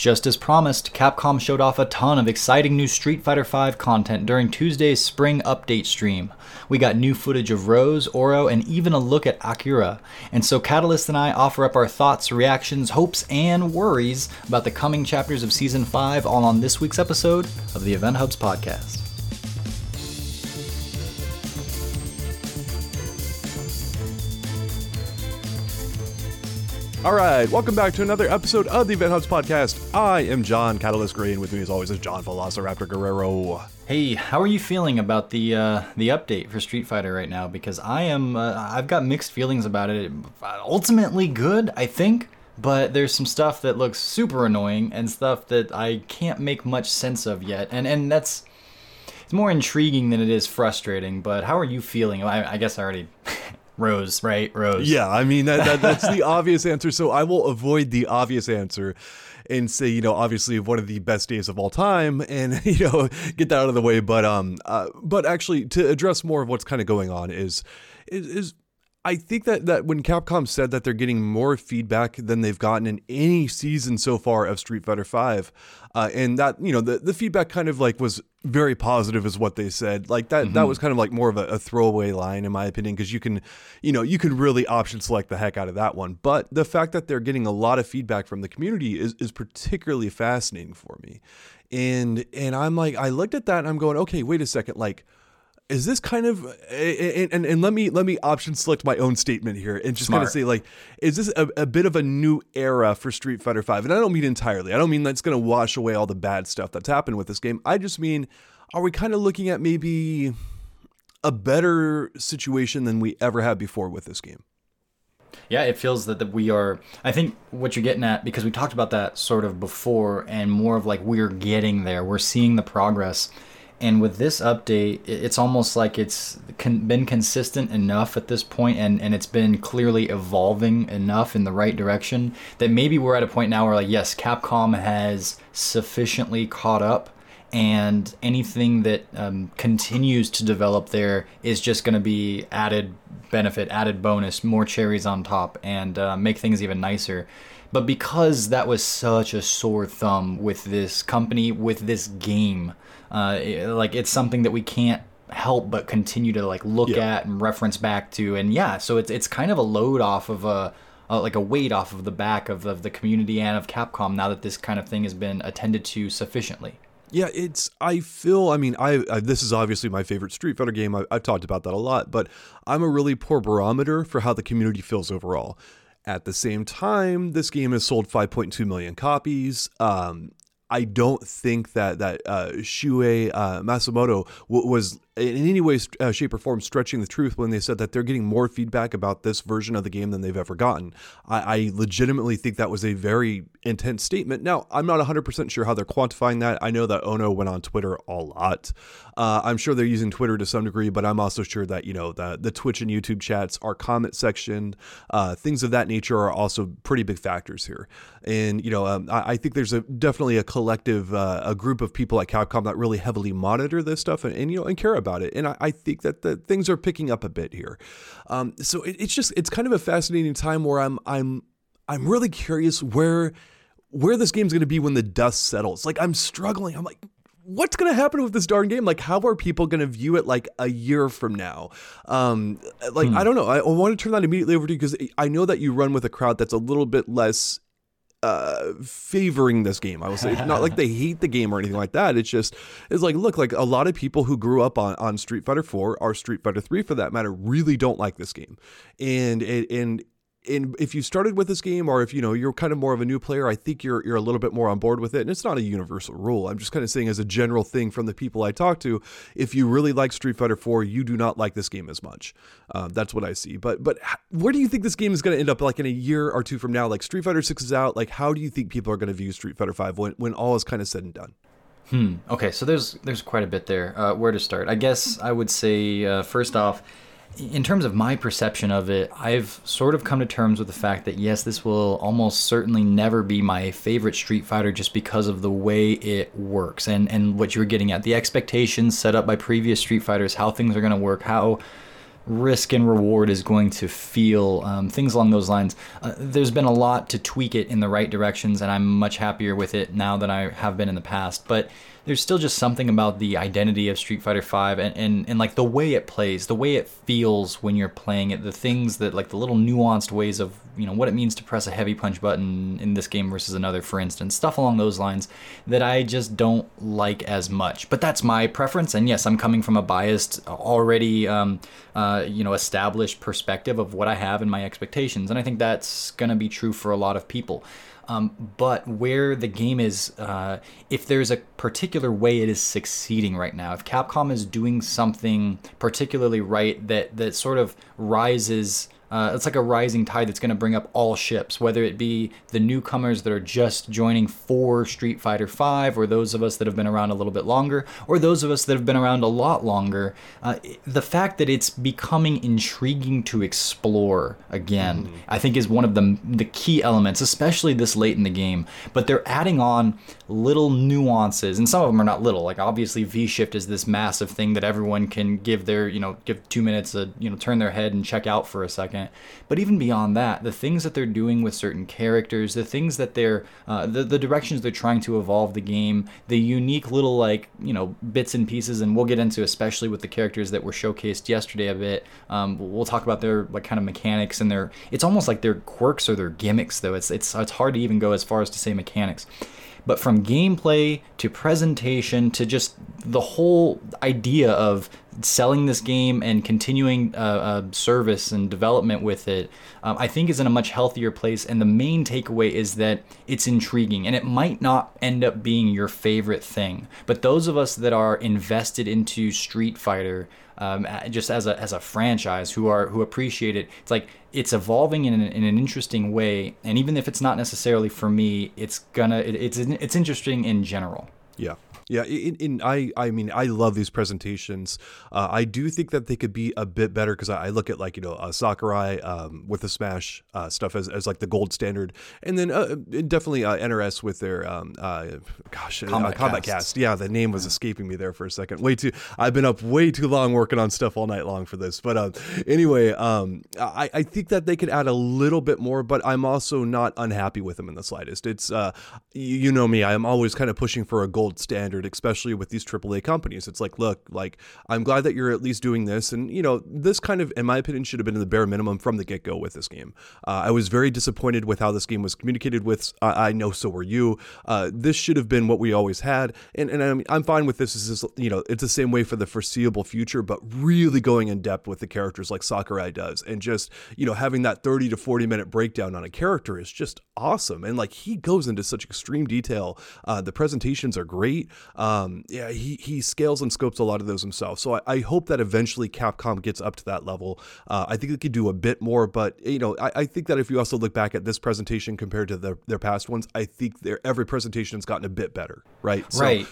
Just as promised, Capcom showed off a ton of exciting new Street Fighter V content during Tuesday's spring update stream. We got new footage of Rose, Oro, and even a look at Akira. And so Catalyst and I offer up our thoughts, reactions, hopes, and worries about the coming chapters of Season 5 all on this week's episode of the Event Hubs podcast. All right, welcome back to another episode of the Event Hubs podcast. I am John Catalyst Green. With me, as always, is John Velociraptor Guerrero. Hey, how are you feeling about the uh, the update for Street Fighter right now? Because I am, uh, I've got mixed feelings about it. Ultimately good, I think, but there's some stuff that looks super annoying and stuff that I can't make much sense of yet. And and that's it's more intriguing than it is frustrating. But how are you feeling? I, I guess I already Rose, right? Rose. Yeah, I mean that, that that's the obvious answer. So I will avoid the obvious answer and say, you know, obviously one of the best days of all time, and you know, get that out of the way. But um, uh, but actually, to address more of what's kind of going on is is, is I think that, that when Capcom said that they're getting more feedback than they've gotten in any season so far of Street Fighter V, uh, and that you know the the feedback kind of like was very positive is what they said. Like that mm-hmm. that was kind of like more of a, a throwaway line in my opinion because you can you know you can really option select the heck out of that one. But the fact that they're getting a lot of feedback from the community is is particularly fascinating for me. And and I'm like I looked at that and I'm going okay wait a second like is this kind of and, and, and, let me let me option select my own statement here and just kind of say like is this a, a, bit of a new era for street fighter 5 and i don't mean entirely i don't mean that's going to wash away all the bad stuff that's happened with this game i just mean are we kind of looking at maybe a better situation than we ever had before with this game yeah, it feels that, that we are. I think what you're getting at, because we talked about that sort of before, and more of like we're getting there. We're seeing the progress and with this update it's almost like it's been consistent enough at this point and, and it's been clearly evolving enough in the right direction that maybe we're at a point now where like yes capcom has sufficiently caught up and anything that um, continues to develop there is just going to be added benefit added bonus more cherries on top and uh, make things even nicer but because that was such a sore thumb with this company with this game uh, like it's something that we can't help but continue to like look yeah. at and reference back to and yeah so it's it's kind of a load off of a uh, like a weight off of the back of, of the community and of Capcom now that this kind of thing has been attended to sufficiently. Yeah, it's. I feel. I mean, I, I, this is obviously my favorite Street Fighter game. I, have talked about that a lot, but I'm a really poor barometer for how the community feels overall. At the same time, this game has sold 5.2 million copies. Um, I don't think that that uh, Shuhei uh, Matsumoto w- was in any way, uh, shape, or form stretching the truth when they said that they're getting more feedback about this version of the game than they've ever gotten. I, I legitimately think that was a very intense statement. Now, I'm not 100% sure how they're quantifying that. I know that Ono went on Twitter a lot. Uh, I'm sure they're using Twitter to some degree, but I'm also sure that, you know, the, the Twitch and YouTube chats, our comment section, uh, things of that nature are also pretty big factors here. And, you know, um, I, I, think there's a definitely a collective, uh, a group of people at Capcom that really heavily monitor this stuff and, and you know, and care about it. And I, I think that the things are picking up a bit here. Um, so it, it's just, it's kind of a fascinating time where I'm, I'm, I'm really curious where where this game's going to be when the dust settles. Like I'm struggling. I'm like what's going to happen with this darn game? Like, how are people going to view it like a year from now? Um, like, hmm. I don't know. I, I want to turn that immediately over to you because I know that you run with a crowd that's a little bit less uh, favoring this game. I will say, it's not like they hate the game or anything like that. It's just, it's like, look, like a lot of people who grew up on, on Street Fighter 4 or Street Fighter 3 for that matter really don't like this game. And, it, and if you started with this game or if you know you're kind of more of a new player i think you're you're a little bit more on board with it. And it's not a universal rule. I'm just kind of saying as a general thing from the people i talk to if you really like street fighter 4 you do not like this game as much. Uh, that's what i see. But but where do you think this game is going to end up like in a year or two from now? Like street fighter 6 is out. Like how do you think people are going to view street fighter 5 when, when all is kind of said and done? Hmm. Okay so there's there's quite a bit there. Uh, where to start? I guess i would say uh, first off in terms of my perception of it, I've sort of come to terms with the fact that yes, this will almost certainly never be my favorite Street Fighter just because of the way it works and and what you're getting at the expectations set up by previous Street Fighters, how things are going to work, how risk and reward is going to feel, um, things along those lines. Uh, there's been a lot to tweak it in the right directions, and I'm much happier with it now than I have been in the past. But there's still just something about the identity of Street Fighter V and, and, and like the way it plays, the way it feels when you're playing it, the things that like the little nuanced ways of you know what it means to press a heavy punch button in this game versus another, for instance, stuff along those lines that I just don't like as much. But that's my preference, and yes, I'm coming from a biased, already um, uh, you know established perspective of what I have and my expectations, and I think that's gonna be true for a lot of people. Um, but where the game is, uh, if there's a particular way it is succeeding right now, if Capcom is doing something particularly right that that sort of rises uh, it's like a rising tide that's going to bring up all ships, whether it be the newcomers that are just joining for Street Fighter V, or those of us that have been around a little bit longer, or those of us that have been around a lot longer. Uh, the fact that it's becoming intriguing to explore again, mm-hmm. I think, is one of the the key elements, especially this late in the game. But they're adding on little nuances, and some of them are not little. Like obviously, V Shift is this massive thing that everyone can give their you know give two minutes to you know turn their head and check out for a second. But even beyond that, the things that they're doing with certain characters, the things that they're, uh, the, the directions they're trying to evolve the game, the unique little, like, you know, bits and pieces, and we'll get into especially with the characters that were showcased yesterday a bit. Um, we'll talk about their, like, kind of mechanics and their, it's almost like their quirks or their gimmicks, though. It's, it's, it's hard to even go as far as to say mechanics but from gameplay to presentation to just the whole idea of selling this game and continuing uh, uh, service and development with it, um, I think is in a much healthier place. And the main takeaway is that it's intriguing and it might not end up being your favorite thing. But those of us that are invested into Street Fighter, um, just as a, as a franchise who are who appreciate it, it's like it's evolving in an, in an interesting way. And even if it's not necessarily for me, it's gonna it, it's it's interesting in general. Yeah. Yeah, in, in, I I mean I love these presentations. Uh, I do think that they could be a bit better because I, I, look at like you know uh, Sakurai um, with the Smash uh, stuff as, as like the gold standard, and then uh, definitely uh, NRS with their um, uh, gosh Combat, Kombat Kast. Yeah, the name was escaping me there for a second. Way too I've been up way too long working on stuff all night long for this. But anyway, um, I I think that they could add a little bit more, but I'm also not unhappy with them in the slightest. It's you know me, I'm always kind of pushing for a gold standard standard, especially with these AAA companies. It's like, look, like I'm glad that you're at least doing this, and you know, this kind of, in my opinion, should have been the bare minimum from the get go with this game. Uh, I was very disappointed with how this game was communicated with. I, I know so were you. Uh, this should have been what we always had, and and I'm, I'm fine with this. Is you know, it's the same way for the foreseeable future, but really going in depth with the characters like Sakurai does, and just you know, having that 30 to 40 minute breakdown on a character is just awesome, and like he goes into such extreme detail. Uh, the presentations are great. Um, yeah, he he scales and scopes a lot of those himself. So I, I hope that eventually Capcom gets up to that level. Uh, I think they could do a bit more, but you know, I, I, think that if you also look back at this presentation compared to their their past ones, I think their every presentation has gotten a bit better. Right. So, right.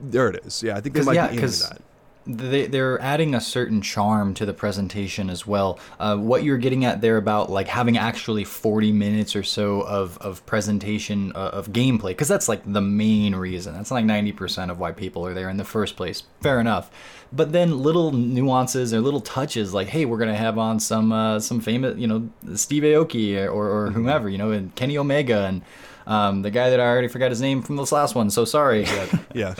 There it is. Yeah, I think they might yeah, be aiming that they, they're adding a certain charm to the presentation as well. Uh, what you're getting at there about like having actually 40 minutes or so of, of presentation uh, of gameplay, because that's like the main reason. That's like 90% of why people are there in the first place. Fair enough. But then little nuances or little touches like, hey, we're gonna have on some uh, some famous, you know, Steve Aoki or, or mm-hmm. whomever, you know, and Kenny Omega and um, the guy that I already forgot his name from this last one, so sorry. Yeah. yeah.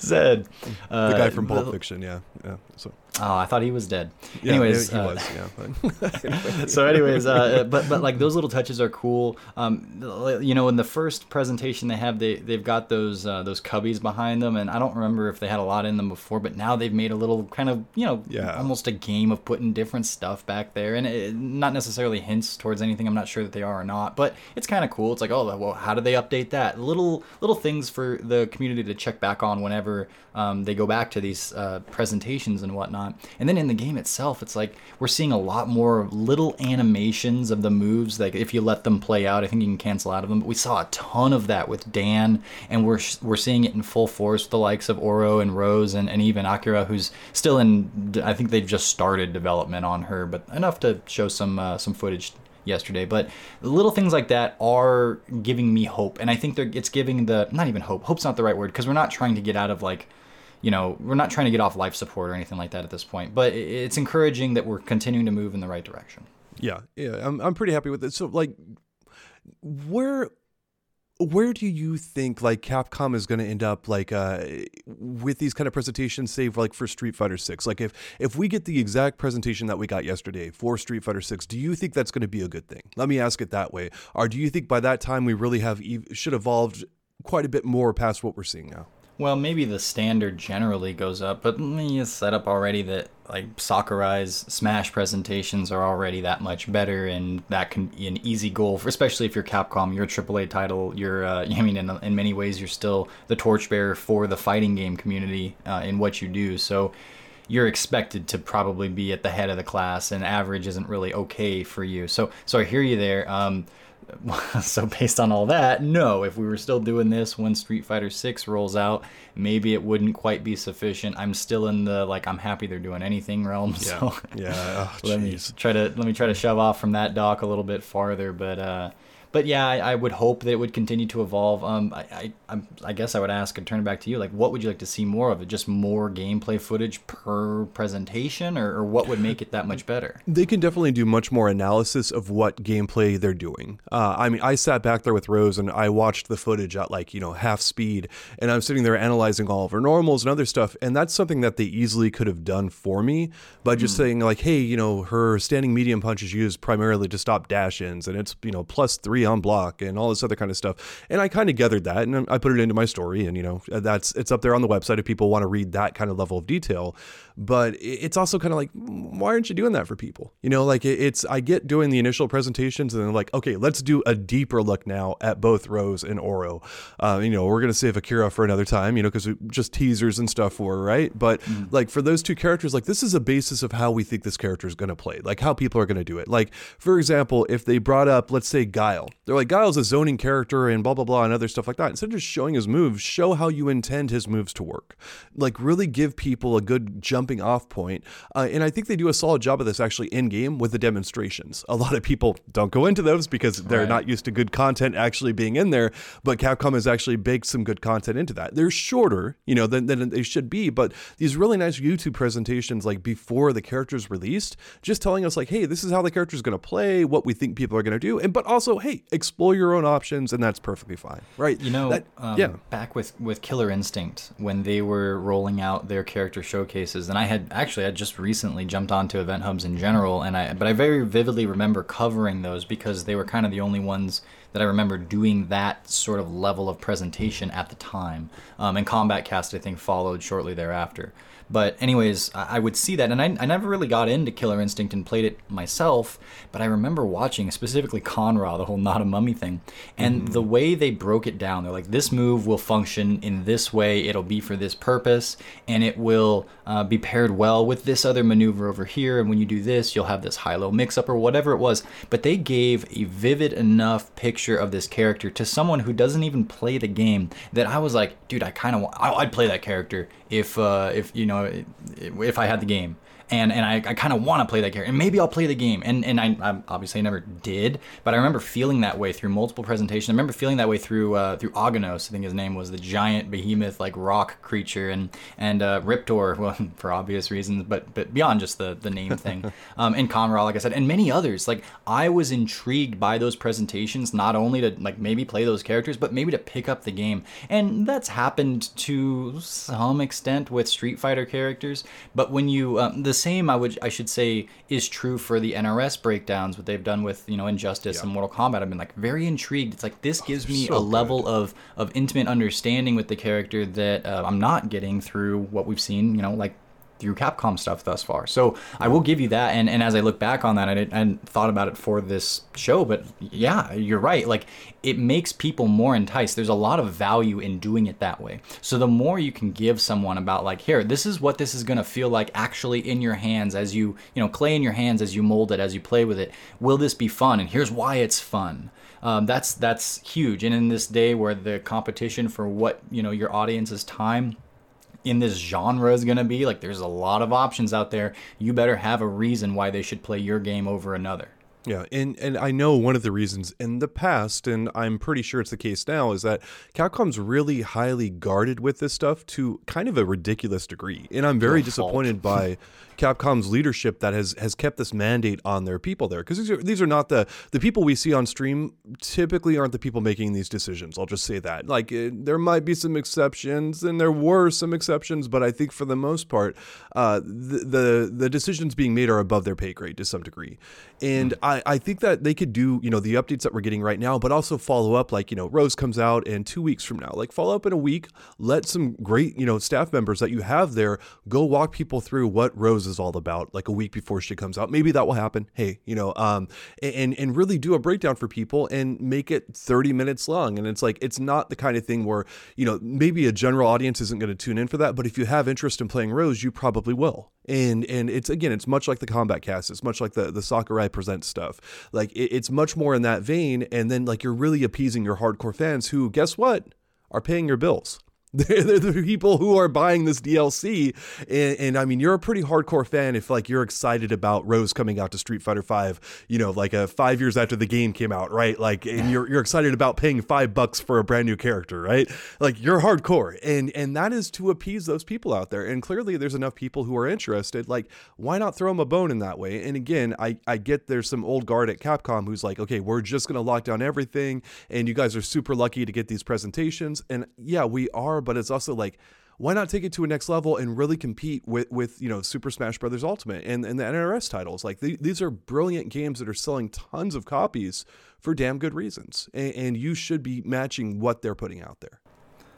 Zed. Uh, the guy from Pulp Fiction, yeah. Yeah. So. Oh, I thought he was dead. Yeah, anyways, he uh, was. Yeah. so, anyways, uh, but but like those little touches are cool. Um, you know, in the first presentation they have, they they've got those uh, those cubbies behind them, and I don't remember if they had a lot in them before, but now they've made a little kind of you know yeah. almost a game of putting different stuff back there, and it, not necessarily hints towards anything. I'm not sure that they are or not, but it's kind of cool. It's like, oh, well, how do they update that? Little little things for the community to check back on whenever um, they go back to these uh, presentations and whatnot. And then in the game itself, it's like we're seeing a lot more little animations of the moves. Like if you let them play out, I think you can cancel out of them. But we saw a ton of that with Dan, and we're we're seeing it in full force with the likes of Oro and Rose and, and even Akira, who's still in. I think they've just started development on her, but enough to show some uh, some footage yesterday. But little things like that are giving me hope, and I think it's giving the not even hope. Hope's not the right word because we're not trying to get out of like you know, we're not trying to get off life support or anything like that at this point, but it's encouraging that we're continuing to move in the right direction. Yeah, yeah, I'm I'm pretty happy with it. So like, where where do you think like Capcom is going to end up like uh, with these kind of presentations save like for Street Fighter 6 like if if we get the exact presentation that we got yesterday for Street Fighter 6 do you think that's going to be a good thing let me ask it that way or do you think by that time we really have ev- should evolved quite a bit more past what we're seeing now well, maybe the standard generally goes up, but me set up already that like Sakurai's Smash presentations are already that much better, and that can be an easy goal, for, especially if you're Capcom, you're a AAA title. You're, uh, I mean, in, in many ways, you're still the torchbearer for the fighting game community uh, in what you do. So you're expected to probably be at the head of the class, and average isn't really okay for you. So, so I hear you there. Um, so based on all that, no, if we were still doing this when Street Fighter 6 rolls out, maybe it wouldn't quite be sufficient. I'm still in the like I'm happy they're doing anything realm. Yeah. Yeah. Oh, let me try to let me try to shove off from that dock a little bit farther, but uh but yeah, I, I, would hope that it would continue to evolve. Um, I, I, I guess I would ask and turn it back to you. Like, what would you like to see more of? It just more gameplay footage per presentation, or, or what would make it that much better? They can definitely do much more analysis of what gameplay they're doing. Uh, I mean, I sat back there with Rose and I watched the footage at like you know half speed, and I'm sitting there analyzing all of her normals and other stuff, and that's something that they easily could have done for me by just mm. saying like, hey, you know, her standing medium punch is used primarily to stop dash ins, and it's you know plus three on block and all this other kind of stuff. And I kind of gathered that and I put it into my story. And, you know, that's it's up there on the website if people want to read that kind of level of detail. But it's also kind of like, why aren't you doing that for people? You know, like it's, I get doing the initial presentations and then like, okay, let's do a deeper look now at both Rose and Oro. Uh, you know, we're going to save Akira for another time, you know, because just teasers and stuff for, right? But mm. like for those two characters, like this is a basis of how we think this character is going to play, like how people are going to do it. Like, for example, if they brought up, let's say, Guile, they're like, Guile's a zoning character and blah, blah, blah, and other stuff like that. Instead of just showing his moves, show how you intend his moves to work. Like, really give people a good jumping off point. Uh, and I think they do a solid job of this actually in game with the demonstrations. A lot of people don't go into those because they're right. not used to good content actually being in there, but Capcom has actually baked some good content into that. They're shorter, you know, than, than they should be, but these really nice YouTube presentations, like before the character's released, just telling us, like, hey, this is how the character's going to play, what we think people are going to do, and but also, hey, explore your own options, and that's perfectly fine, right? You know, that, um, yeah. Back with with Killer Instinct when they were rolling out their character showcases, and I had actually I just recently jumped onto event hubs in general, and I but I very vividly remember covering those because they were kind of the only ones that I remember doing that sort of level of presentation at the time. Um, and Kombat Kast I think followed shortly thereafter. But anyways, I, would see that, and I, I never really got into Killer Instinct and played it myself. But I remember watching specifically Kan-Ra, the whole not a mummy thing, and mm-hmm. the way they broke it down. They're like, this move will function in this way. It'll be for this purpose, and it will uh, be paired well with this other maneuver over here. And when you do this, you'll have this high-low mix-up or whatever it was. But they gave a vivid enough picture of this character to someone who doesn't even play the game that I was like, dude, I kind of I'd play that character if uh, if you know if I had the game and and I, I kind of want to play that character, and maybe I'll play the game. And and I, I obviously never did, but I remember feeling that way through multiple presentations. I remember feeling that way through uh, through Aganos, I think his name was the giant behemoth like rock creature, and and uh, Riptor, well for obvious reasons, but but beyond just the the name thing, um, and Kan-Ra, like I said, and many others. Like I was intrigued by those presentations, not only to like maybe play those characters, but maybe to pick up the game, and that's happened to some extent with Street Fighter characters. But when you um, the same I would I should say is true for the NRS breakdowns. What they've done with you know Injustice yeah. and Mortal Kombat. I've been like very intrigued. It's like this oh, gives me so a level of of intimate understanding with the character that uh, I'm not getting through what we've seen. You know like through Capcom stuff thus far. So I will give you that. And, and as I look back on that, I, didn't, I hadn't thought about it for this show, but yeah, you're right. Like it makes people more enticed. There's a lot of value in doing it that way. So the more you can give someone about like, here, this is what this is going to feel like actually in your hands as you, you know, clay in your hands as you mold it, as you play with it. Will this be fun? And here's why it's fun. Um, that's that's huge. And in this day where the competition for what you know your audience's time in this genre is going to be. Like, there's a lot of options out there. You better have a reason why they should play your game over another. Yeah, and and I know one of the reasons in the past, and I'm pretty sure it's the case now, is that Capcom's really highly guarded with this stuff to kind of a ridiculous degree, and I'm very disappointed by Capcom's leadership that has has kept this mandate on their people there because these are these are not the the people we see on stream typically aren't the people making these decisions. I'll just say that. Like it, there might be some exceptions, and there were some exceptions, but I think for the most part, uh, the, the the decisions being made are above their pay grade to some degree, and mm. I, I think that they could do, you know, the updates that we're getting right now, but also follow up. Like, you know, Rose comes out in two weeks from now. Like, follow up in a week. Let some great, you know, staff members that you have there go walk people through what Rose is all about, like a week before she comes out. Maybe that will happen. Hey, you know, um, and and really do a breakdown for people and make it 30 minutes long. And it's like it's not the kind of thing where, you know, maybe a general audience isn't going to tune in for that, but if you have interest in playing Rose, you probably will and and it's again it's much like the Kombat Kast it's much like the the sakurai present stuff like it, it's much more in that vein and then like you're really appeasing your hardcore fans who guess what are paying your bills they're, the people who are buying this DLC, and, and, I mean, you're a pretty hardcore fan if like you're excited about Rose coming out to Street Fighter Five. You know, like a uh, five years after the game came out, right? Like, and you're you're excited about paying five bucks for a brand new character, right? Like you're hardcore, and and that is to appease those people out there. And clearly, there's enough people who are interested. Like, why not throw them a bone in that way? And again, I I get there's some old guard at Capcom who's like, okay, we're just gonna lock down everything, and you guys are super lucky to get these presentations, and yeah, we are but it's also like why not take it to a next level and really compete with with you know Super Smash Brothers Ultimate and, and the NRS titles? Like th- these are brilliant games that are selling tons of copies for damn good reasons, and, and you should be matching what they're putting out there.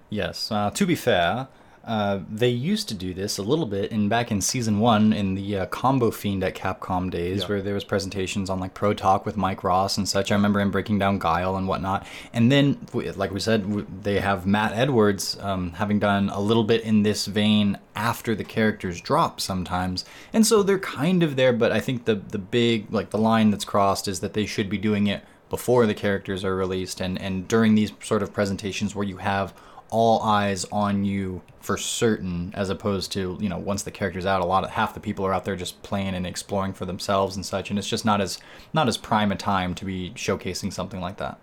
Yes. Uh, to be fair, uh, they used to do this a little bit in back in season one in the uh, Combo Fiend at Capcom days, yeah. where there was presentations on like Pro Talk with Mike Ross and such. I remember him breaking down Guile and whatnot. And then, like we said, they have Matt Edwards um, having done a little bit in this vein after the characters drop sometimes, and so they're kind of there. But I think the the big like the line that's crossed is that they should be doing it before the characters are released and and during these sort of presentations where you have all eyes on you for certain as opposed to you know once the character's out a lot of half the people are out there just playing and exploring for themselves and such and it's just not as not as prime a time to be showcasing something like that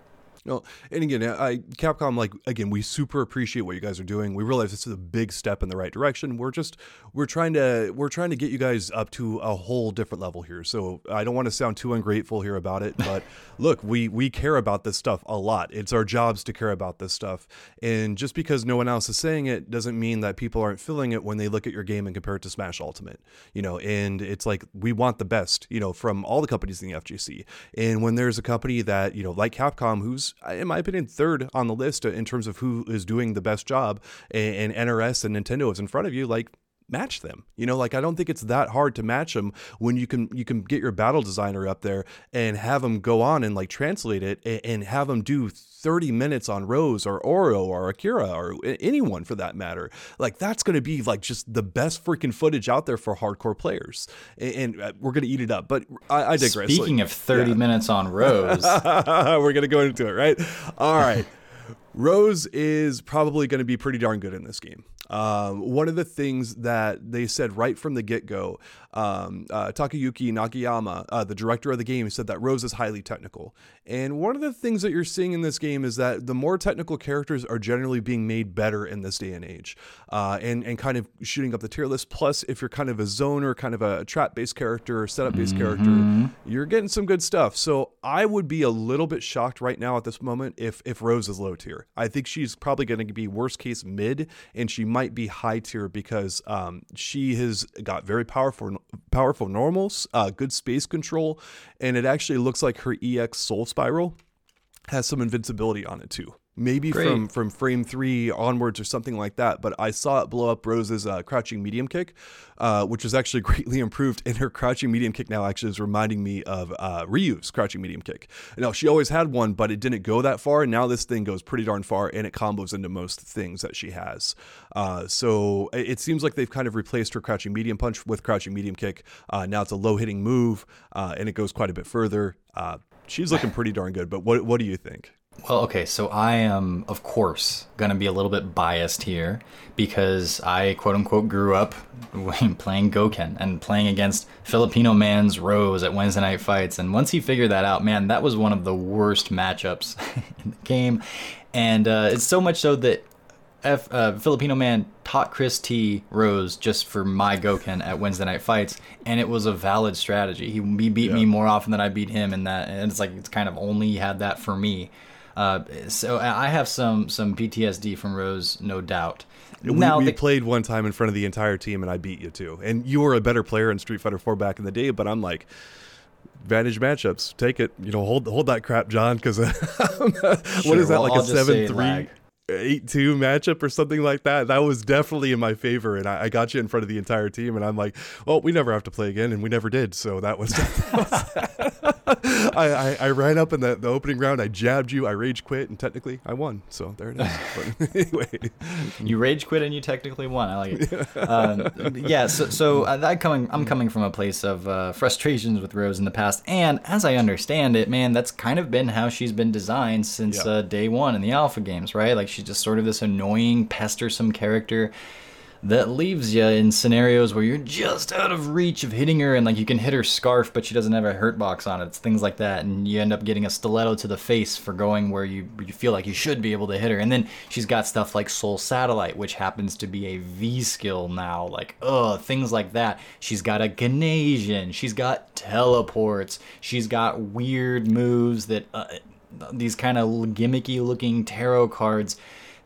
no, and again, I Capcom like again, we super appreciate what you guys are doing. We realize this is a big step in the right direction. We're just we're trying to we're trying to get you guys up to a whole different level here. So I don't want to sound too ungrateful here about it, but look, we we care about this stuff a lot. It's our jobs to care about this stuff, and just because no one else is saying it doesn't mean that people aren't feeling it when they look at your game and compare it to Smash Ultimate. You know, and it's like we want the best, you know, from all the companies in the FGC. And when there's a company that you know like Capcom who's in my opinion, third on the list in terms of who is doing the best job. And, NRS and Nintendo is in front of you. Like, match them. You know, like I don't think it's that hard to match them when you can you can get your battle designer up there and have them go on and like translate it and, and have them do 30 minutes on Rose or Oro or Akira or anyone for that matter. Like that's going to be like just the best freaking footage out there for hardcore players, and, and uh, we're going to eat it up. But I, I digress. Speaking like, of 30 yeah. minutes on Rose, we're going to go into it, right? All right. Rose is probably going to be pretty darn good in this game. Um, one of the things that they said right from the get go, um, uh, Takayuki Nakayama, uh, the director of the game, said that Rose is highly technical. And one of the things that you're seeing in this game is that the more technical characters are generally being made better in this day and age, uh, and and kind of shooting up the tier list. Plus, if you're kind of a zoner, kind of a trap based character, or setup based mm-hmm. character, you're getting some good stuff. So I would be a little bit shocked right now at this moment if if Rose is low tier. I think she's probably going to be worst case mid, and she might be high tier because um, she has got very powerful powerful normals, uh, good space control, and it actually looks like her EX Soul Spiral has some invincibility on it too maybe Great. from from frame three onwards or something like that. But I saw it blow up Rose's uh, crouching medium kick, uh, which was actually greatly improved. And her crouching medium kick now actually is reminding me of uh, Ryu's crouching medium kick. Now she always had one, but it didn't go that far. And now this thing goes pretty darn far, and it combos into most things that she has. Uh, so it seems like they've kind of replaced her crouching medium punch with crouching medium kick. Uh, now it's a low hitting move, uh, and it goes quite a bit further. she's looking pretty darn good. But what what do you think? Well, okay, so I am, of course, going to be a little bit biased here because I, quote unquote, grew up playing Gouken and playing against Filipino man's Rose at Wednesday Night Fights. And once he figured that out, man, that was one of the worst matchups in the game. And uh, it's so much so that F, uh, Filipino man taught Chris T Rose just for my Gouken at Wednesday Night Fights, and it was a valid strategy. He, he beat yeah. me more often than I beat him, in that and it's like it's kind of only had that for me. Uh, so I have some some PTSD from Rose, no doubt. We, now, we the, played one time in front of the entire team, and I beat you too. And you were a better player in Street Fighter 4 back in the day, but I'm like, advantage matchups, take it. You know, hold hold that crap, John. Because sure, what is that well, like I'll a seven three? Eight two matchup or something like that. That was definitely in my favor, and I, I, got you in front of the entire team. And I'm like, well, we never have to play again, and we never did. So that was. I, I, I, ran up in the, the opening round. I jabbed you. I rage quit, and technically I won. So there it is. But anyway, you rage quit and you technically won. I like it. um, yeah. So so uh, I coming. I'm coming from a place of uh, frustrations with Rose in the past, and as I understand it, man, that's kind of been how she's been designed since uh, day one in the alpha games, right? Like she's just sort of this annoying, pestersome character that leaves you in scenarios where you're just out of reach of hitting her and like you can hit her scarf but she doesn't have a hurt box on it it's things like that and you end up getting a stiletto to the face for going where you you feel like you should be able to hit her and then she's got stuff like soul satellite which happens to be a v skill now like ugh things like that. She's got a Ganesian she's got teleports she's got weird moves that uh, these kind of gimmicky looking tarot cards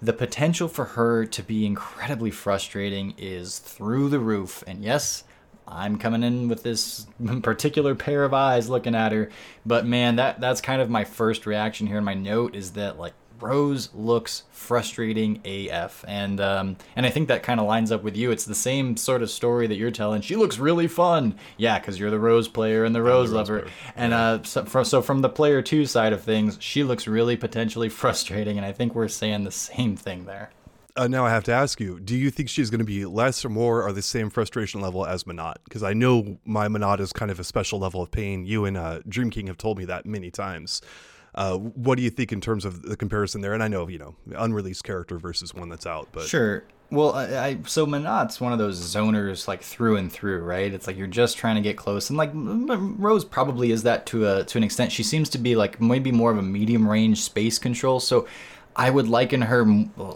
the potential for her to be incredibly frustrating is through the roof. And yes, I'm coming in with this particular pair of eyes looking at her, but man, that that's kind of my first reaction here in my note is that like Rose looks frustrating AF, and um, and I think that kind of lines up with you. It's the same sort of story that you're telling. She looks really fun, yeah, because you're the Rose player and the Rose the lover. Rose and uh, so, from, so from the player two side of things, she looks really potentially frustrating, and I think we're saying the same thing there. Uh, now I have to ask you: Do you think she's going to be less or more or the same frustration level as Menat? Because I know my Menat is kind of a special level of pain. You and uh, Dream King have told me that many times. Uh, what do you think in terms of the comparison there? And I know you know unreleased character versus one that's out, but sure. Well, I, I so Menat's one of those zoners like through and through, right? It's like you're just trying to get close, and like Rose probably is that to a to an extent. She seems to be like maybe more of a medium range space control. So I would liken her,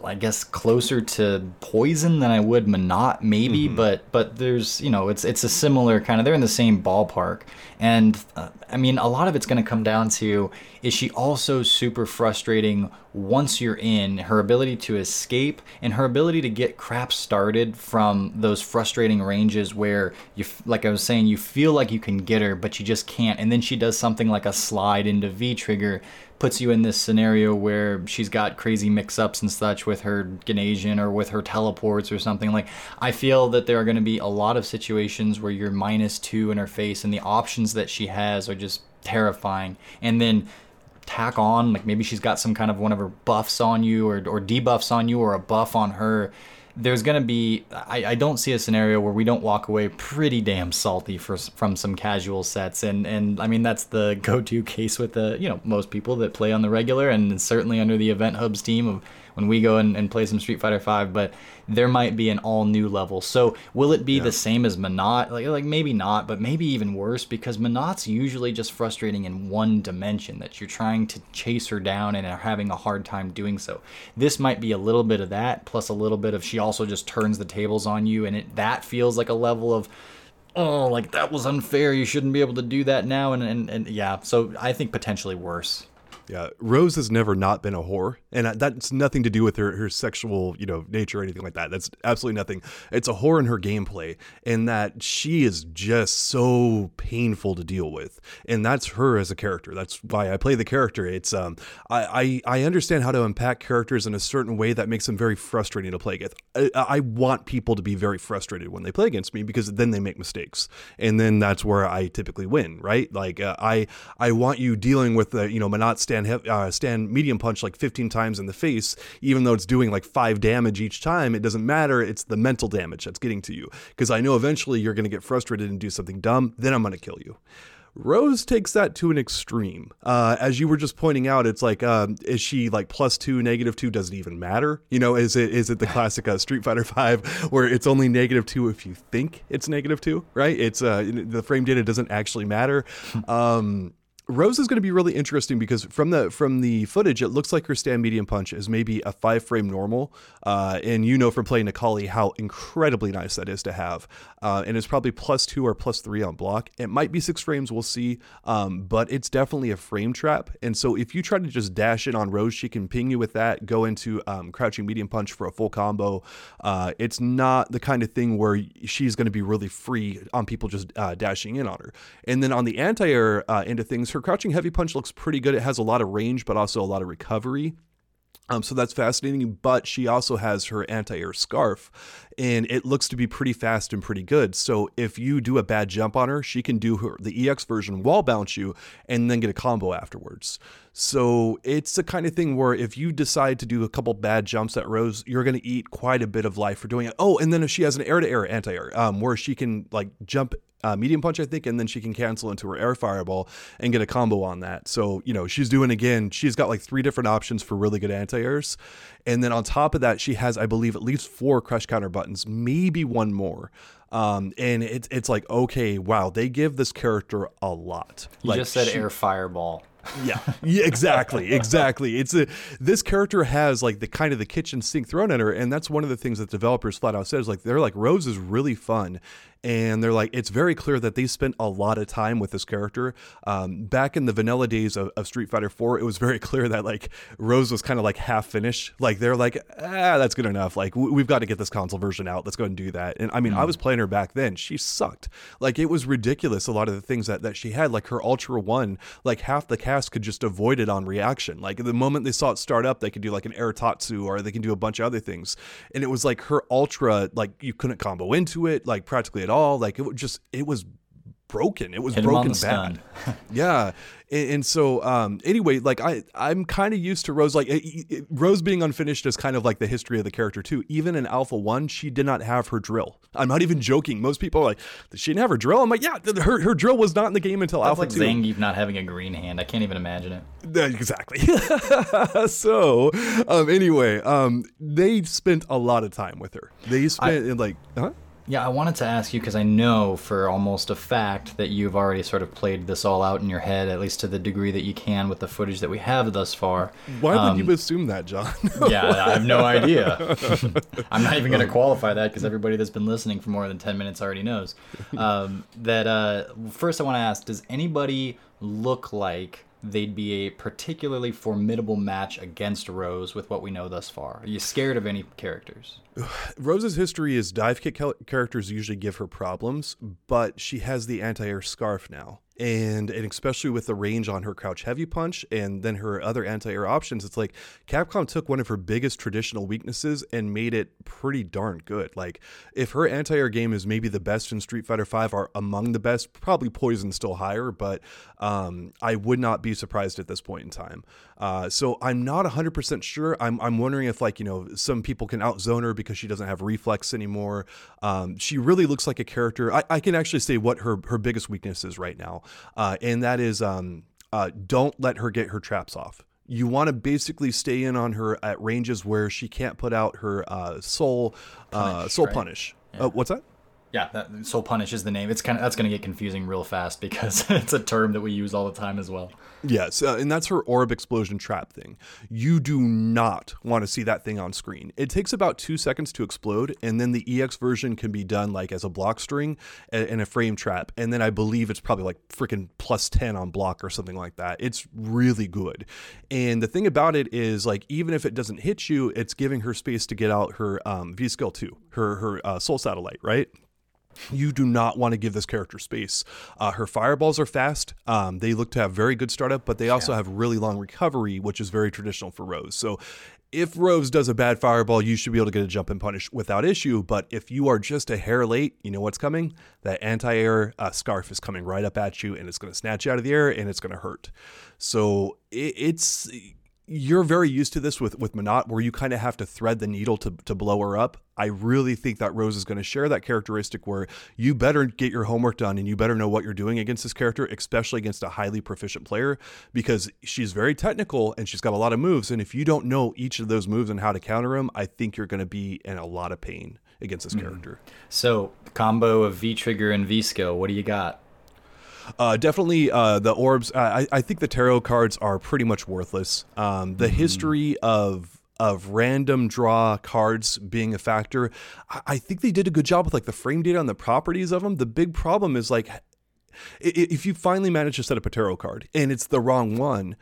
I guess, closer to Poison than I would Menat, maybe. Mm-hmm. But but there's you know it's it's a similar kind of they're in the same ballpark, and uh, I mean a lot of it's going to come down to is she also super frustrating once you're in her ability to escape and her ability to get crap started from those frustrating ranges where you like I was saying you feel like you can get her but you just can't, and then she does something like a slide into V trigger puts you in this scenario where she's got crazy mix-ups and such with her Ganesian or with her teleports or something like I feel that there are going to be a lot of situations where you're minus two in her face and the options that she has are just terrifying. And then tack on like maybe she's got some kind of one of her buffs on you or, or debuffs on you or a buff on her there's going to be I, I don't see a scenario where we don't walk away pretty damn salty for, from some casual sets. And and I mean that's the go-to case with the you know most people that play on the regular and certainly under the event hubs team of when we go and, and play some Street Fighter Five, but there might be an all new level. So will it be yeah. the same as Menat? Like like maybe not, but maybe even worse because Menat's usually just frustrating in one dimension that you're trying to chase her down and are having a hard time doing so. This might be a little bit of that plus a little bit of she also just turns the tables on you and it that feels like a level of oh like that was unfair you shouldn't be able to do that now and and, and yeah so i think potentially worse yeah, Rose has never not been a whore, and that's nothing to do with her her sexual you know nature or anything like that. That's absolutely nothing. It's a whore in her gameplay, and that she is just so painful to deal with, and that's her as a character. That's why I play the character. It's um I I, I understand how to unpack characters in a certain way that makes them very frustrating to play against. I, I want people to be very frustrated when they play against me because then they make mistakes, and then that's where I typically win. Right? Like uh, I I want you dealing with the you know Menat stand uh, stand medium punch like 15 times in the face, even though it's doing like five damage each time. It doesn't matter. It's the mental damage that's getting to you because I know eventually you're going to get frustrated and do something dumb. Then I'm going to kill you. Rose takes that to an extreme. Uh, as you were just pointing out, it's like, um, is she like plus two, negative two? Does it even matter? You know, is it is it the classic uh, Street Fighter Five where it's only negative two if you think it's negative two, right? It's uh, the frame data doesn't actually matter. Um, Rose is going to be really interesting because from the from the footage, it looks like her stand medium punch is maybe a five frame normal, uh, and you know from playing Necalli how incredibly nice that is to have, uh, and it's probably plus two or plus three on block. It might be six frames, we'll see, um, but it's definitely a frame trap. And so if you try to just dash in on Rose, she can ping you with that, go into um, crouching medium punch for a full combo. Uh, it's not the kind of thing where she's going to be really free on people just uh, dashing in on her. And then on the anti air uh, end of things her crouching heavy punch looks pretty good. It has a lot of range, but also a lot of recovery. Um, so that's fascinating. But she also has her anti air scarf, and it looks to be pretty fast and pretty good. So if you do a bad jump on her, she can do her the EX version wall bounce you and then get a combo afterwards. So it's the kind of thing where if you decide to do a couple bad jumps at Rose, you're going to eat quite a bit of life for doing it. Oh, and then if she has an air to air anti air, um, where she can like jump uh, medium punch, I think, and then she can cancel into her air fireball and get a combo on that. So, you know, she's doing again, she's got like three different options for really good anti airs. And then on top of that, she has, I believe, at least four crush counter buttons, maybe one more. Um, and it's it's like, okay, wow, they give this character a lot. You like, just said she, air fireball yeah, yeah, exactly, exactly. It's a this character has like the kind of the kitchen sink thrown at her, and that's one of the things that developers flat out says. Like they're like Rose is really fun, and they're like it's very clear that they spent a lot of time with this character. Um, back in the vanilla days of, of Street Fighter 4, it was very clear that like Rose was kind of like half finished. Like they're like, ah, that's good enough. Like w- we've got to get this console version out. Let's go and do that. And I mean, mm. I was playing her back then. She sucked. Like it was ridiculous. A lot of the things that that she had, like her Ultra One, like half the cast could just avoid it on reaction. Like the moment they saw it start up, they could do like an air tatsu or they can do a bunch of other things. And it was like her Ultra, like you couldn't combo into it, like practically at all. Like it was just it was broken. It was Hit broken bad. yeah. And, and, so um, anyway, like I I'm kind of used to Rose like it, it, Rose being unfinished is kind of like the history of the character too. Even in Alpha 1, she did not have her drill. I'm not even joking. Most people are like, she didn't have her drill? I'm like, yeah, her, her drill was not in the game until That's Alpha like 2. Zangief not having a green hand. I can't even imagine it. Exactly. so, um, anyway, um, they spent a lot of time with her. They spent I, like, huh? Yeah, I wanted to ask you because I know for almost a fact that you've already sort of played this all out in your head, at least to the degree that you can with the footage that we have thus far. Why um, would you assume that, John? yeah, I have no idea. I'm not even going to qualify that because everybody that's been listening for more than 10 minutes already knows. Um, that uh, first, I want to ask Does anybody look like they'd be a particularly formidable match against Rose with what we know thus far? Are you scared of any characters? Rose's history is dive kick characters usually give her problems, but she has the anti air scarf now. And and especially with the range on her crouch heavy punch and then her other anti-air options it's like capcom took one of her biggest traditional weaknesses and made it pretty darn good. Like if her anti-air game is maybe the best in street fighter 5 are among the best probably poison still higher but um, i would not be surprised at this point in time. Uh, so i'm not 100% sure. I'm, I'm wondering if like you know some people can outzone her because she doesn't have reflex anymore um, she really looks like a character I, I can actually say what her her biggest weakness is right now uh, and that is um, uh, don't let her get her traps off. You want to basically stay in on her at ranges where she can't put out her uh, soul uh, punish, soul right? punish. Yeah. Uh, what's that? Yeah, that, soul punish is the name. It's kind of that's going to get confusing real fast because it's a term that we use all the time as well. Yes, uh, and that's her orb explosion trap thing. You do not want to see that thing on screen. It takes about two seconds to explode, and then the EX version can be done like as a block string and a frame trap. And then I believe it's probably like freaking plus 10 on block or something like that. It's really good. And the thing about it is, like, even if it doesn't hit you, it's giving her space to get out her um, V skill 2, her, her uh, soul satellite, right? You do not want to give this character space. Uh, her fireballs are fast. Um, they look to have very good startup, but they also yeah. have really long recovery, which is very traditional for Rose. So if Rose does a bad fireball, you should be able to get a jump and punish without issue. But if you are just a hair late, you know what's coming? That anti air uh, scarf is coming right up at you and it's going to snatch you out of the air and it's going to hurt. So it, it's you're very used to this with with Menat, where you kind of have to thread the needle to to blow her up. I really think that Rose is going to share that characteristic where you better get your homework done and you better know what you're doing against this character, especially against a highly proficient player, because she's very technical and she's got a lot of moves. And if you don't know each of those moves and how to counter them, I think you're going to be in a lot of pain against this mm-hmm. character. So combo of V trigger and V skill. What do you got? Uh, definitely uh, the orbs. I, I think the tarot cards are pretty much worthless. Um, the mm-hmm. history of of random draw cards being a factor, I, I think they did a good job with like the frame data and the properties of them. The big problem is like if you finally manage to set up a tarot card and it's the wrong one,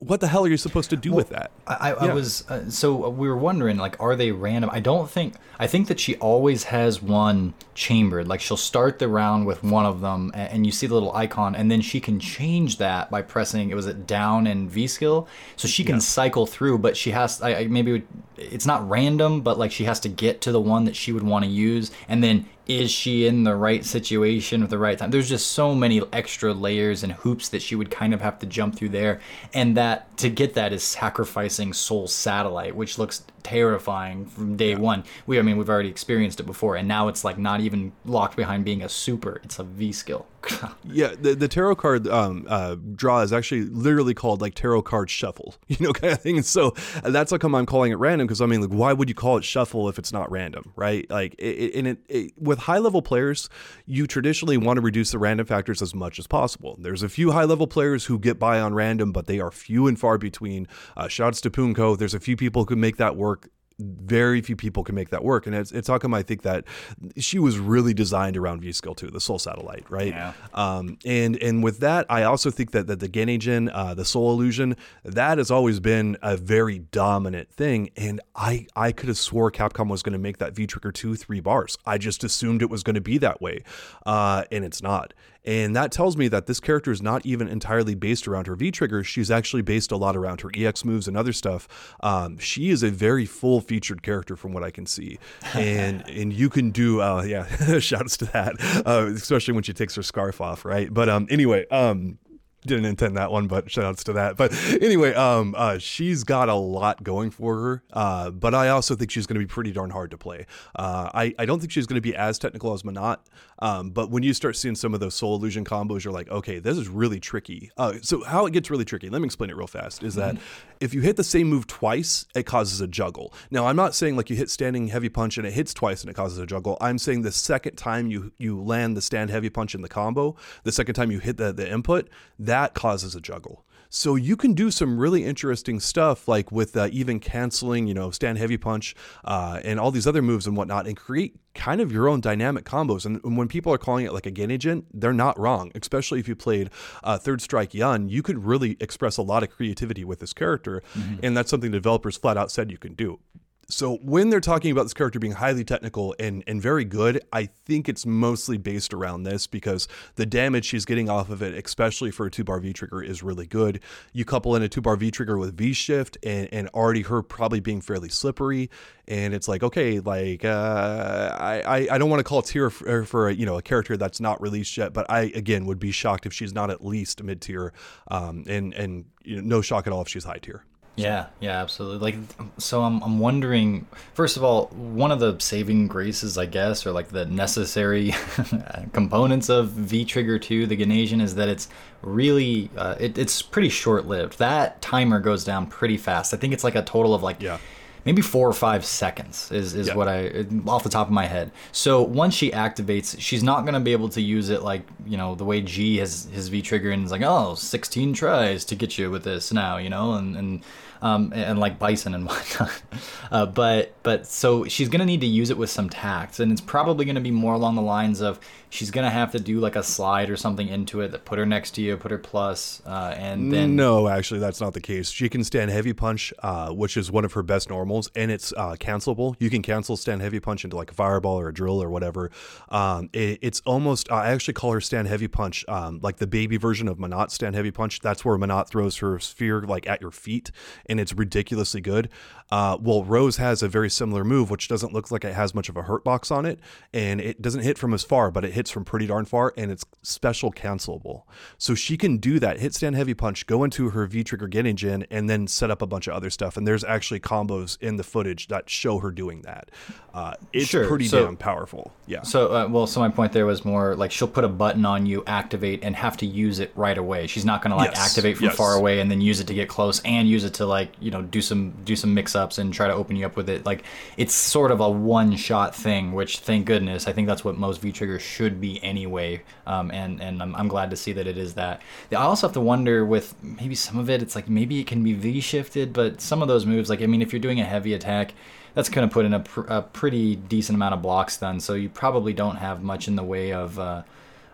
what the hell are you supposed to do well, with that? I, I, yeah. Was uh, so we were wondering like, are they random? I don't think. I think that she always has one chambered. Like she'll start the round with one of them, and, and you see the little icon, and then she can change that by pressing. It was it down and V skill, so she can yeah. cycle through. But she has. I, I maybe it's not random, but like she has to get to the one that she would want to use, and then is she in the right situation with the right time? There's just so many extra layers and hoops that she would kind of have to jump through there. And that to get that is sacrificing Soul Satellite, which looks terrifying from day yeah. one. We, I mean, we've already experienced it before, and now it's like not even locked behind being a super; it's a V skill. yeah, the, the tarot card um, uh, draw is actually literally called like tarot card shuffle, you know, kind of thing. And so that's how come I'm calling it random because I mean, like, why would you call it shuffle if it's not random, right? Like, it, and it, it with high level players, you traditionally want to reduce the random factors as much as possible. There's a few high level players who get by on random, but they are few and far between. Uh, shouts to Punko. There's a few people who can make that work very few people can make that work. And it's, it's how come I think that she was really designed around V Skill 2, the Soul Satellite, right? Yeah. Um, and and with that, I also think that, that the Genei uh, the Soul Illusion, that has always been a very dominant thing. And I, I could have swore Capcom was going to make that V Trigger 2 three bars. I just assumed it was going to be that way. Uh, and it's not. And that tells me that this character is not even entirely based around her V trigger. She's actually based a lot around her EX moves and other stuff. Um, she is a very full featured character from what I can see. And and you can do, uh, yeah, shouts to that, uh, especially when she takes her scarf off, right? But um, anyway, um, didn't intend that one, but shoutouts to that. But anyway, um, uh, she's got a lot going for her. Uh, but I also think she's going to be pretty darn hard to play. Uh, I, I don't think she's going to be as technical as Menat. Um, but when you start seeing some of those soul illusion combos, you're like, okay, this is really tricky. Uh, so how it gets really tricky, let me explain it real fast, is that mm-hmm. if you hit the same move twice, it causes a juggle. Now, I'm not saying like you hit standing heavy punch and it hits twice and it causes a juggle. I'm saying the second time you, you land the stand heavy punch in the combo, the second time you hit the, the input, that causes a juggle. So you can do some really interesting stuff, like with uh, even canceling, you know, stand heavy punch uh, and all these other moves and whatnot, and create kind of your own dynamic combos. And, when people are calling it like a Genei they're not wrong. Especially if you played uh, Third Strike Yun, you could really express a lot of creativity with this character, mm-hmm. and that's something developers flat out said you can do. So when they're talking about this character being highly technical and and very good, I think it's mostly based around this because the damage she's getting off of it, especially for a two bar V trigger, is really good. You couple in a two bar V trigger with V shift and and already her probably being fairly slippery, and it's like okay, like uh, I I don't want to call tier for, for a, you know a character that's not released yet, but I again would be shocked if she's not at least mid tier, um, and and you know, no shock at all if she's high tier. Yeah, yeah, absolutely. Like, so I'm, I'm wondering. First of all, one of the saving graces, I guess, or like the necessary components of V Trigger 2, the Genei, is that it's really, uh, it, it's pretty short lived. That timer goes down pretty fast. I think it's like a total of like. Yeah maybe four or five seconds is, is what I off the top of my head. So once she activates, she's not gonna be able to use it like you know the way G has his V trigger and is like oh 16 tries to get you with this now you know and and um, and, like bison and whatnot. Uh, but but so she's gonna need to use it with some tact, and it's probably gonna be more along the lines of she's gonna have to do like a slide or something into it that put her next to you, put her plus, uh, and then no, actually that's not the case. She can stand heavy punch, uh, which is one of her best normals, and it's uh, cancelable. You can cancel stand heavy punch into like a fireball or a drill or whatever. Um, it, it's almost I actually call her stand heavy punch, um, like the baby version of Menat stand heavy punch. That's where Menat throws her sphere like at your feet and it's ridiculously good. Uh, well, Rose has a very similar move, which doesn't look like it has much of a hurt box on it, and it doesn't hit from as far, but it hits from pretty darn far, and it's special cancelable. So she can do that, hit stand heavy punch, go into her V trigger get engine, and then set up a bunch of other stuff. And there's actually combos in the footage that show her doing that. Uh, it's Sure, pretty so- damn powerful. Yeah. So, uh, well, so my point there was more like she'll put a button on you, activate, and have to use it right away. She's not going to like Yes, activate from yes. far away and then use it to get close, and use it to like you know do some do some mix ups and try to open you up with it. Like it's sort of a one shot thing, which thank goodness. I think that's what most V triggers should be anyway. Um, and and I'm, I'm glad to see that it is that. I also have to wonder with maybe some of it, it's like maybe it can be V shifted, but some of those moves, like I mean, if you're doing a heavy attack that's going to put in a, pr- a pretty decent amount of blocks then so you probably don't have much in the way of uh,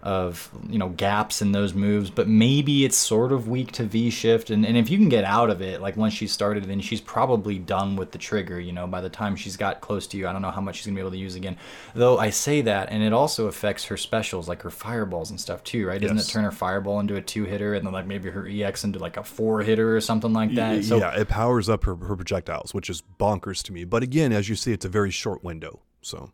of you know gaps in those moves but maybe it's sort of weak to v shift and, and if you can get out of it like once she started then she's probably done with the trigger you know by the time she's got close to you i don't know how much she's going to be able to use again though i say that and it also affects her specials like her fireballs and stuff too right doesn't Yes. it turn her fireball into a two hitter and then like maybe her ex into like a four hitter or something like that so yeah, it powers up her, her projectiles, which is bonkers to me. But again, as you see, it's a very short window. So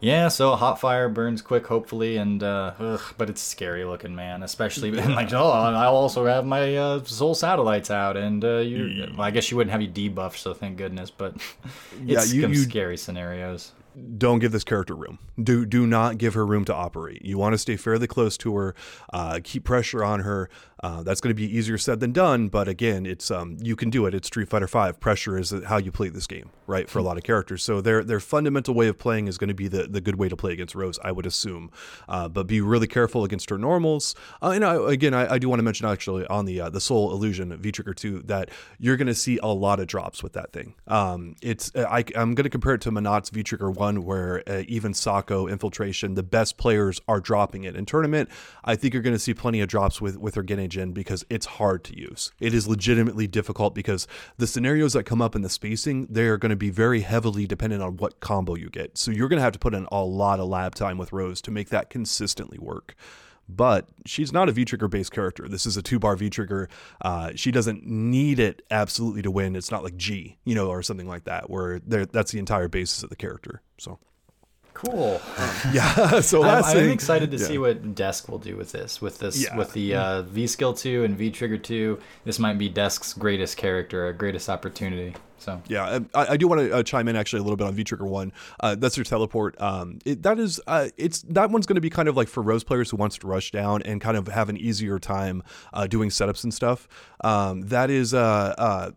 Yeah, so hot fire burns quick, hopefully, and uh, ugh, but it's scary looking, man. Especially and like, oh, I'll also have my uh, soul satellites out, and uh, you. Well, I guess you wouldn't have you debuffed, so thank goodness. But Yeah, you- some you- scary scenarios. Don't give this character room. Do do not give her room to operate. You want to stay fairly close to her, uh, keep pressure on her. Uh, that's going to be easier said than done, but again, it's um, you can do it. It's Street Fighter Five. Pressure is how you play this game, right? For a lot of characters, so their their fundamental way of playing is going to be the the good way to play against Rose, I would assume. Uh, but be really careful against her normals. Uh, and I, again, I, I do want to mention actually on the uh, the Soul Illusion V Trigger Two that you're going to see a lot of drops with that thing. Um, it's I, I'm going to compare it to Menat's V Trigger One, where uh, even Sako Infiltration, the best players are dropping it in tournament. I think you're going to see plenty of drops with with her Gen because it's hard to use. It is legitimately difficult because the scenarios that come up in the spacing they are going to be very heavily dependent on what combo you get. So you're going to have to put in a lot of lab time with Rose to make that consistently work but she's not a V trigger based character. This is a two bar V trigger. Uh, she doesn't need it absolutely to win. It's not like G, you know, or something like that, where that's the entire basis of the character. So Cool. yeah. so I'm, I'm thing, excited to yeah. see what Desk will do with this. With this, Yeah. with the uh, V Skill two and V Trigger two, this might be Desk's greatest character, or greatest opportunity. So Yeah, I, I do want to uh, chime in actually a little bit on V Trigger One. Uh, that's your teleport. Um, it, that is, uh, it's that one's going to be kind of like for Rose players who wants to rush down and kind of have an easier time uh, doing setups and stuff. Um, that is, uh, uh,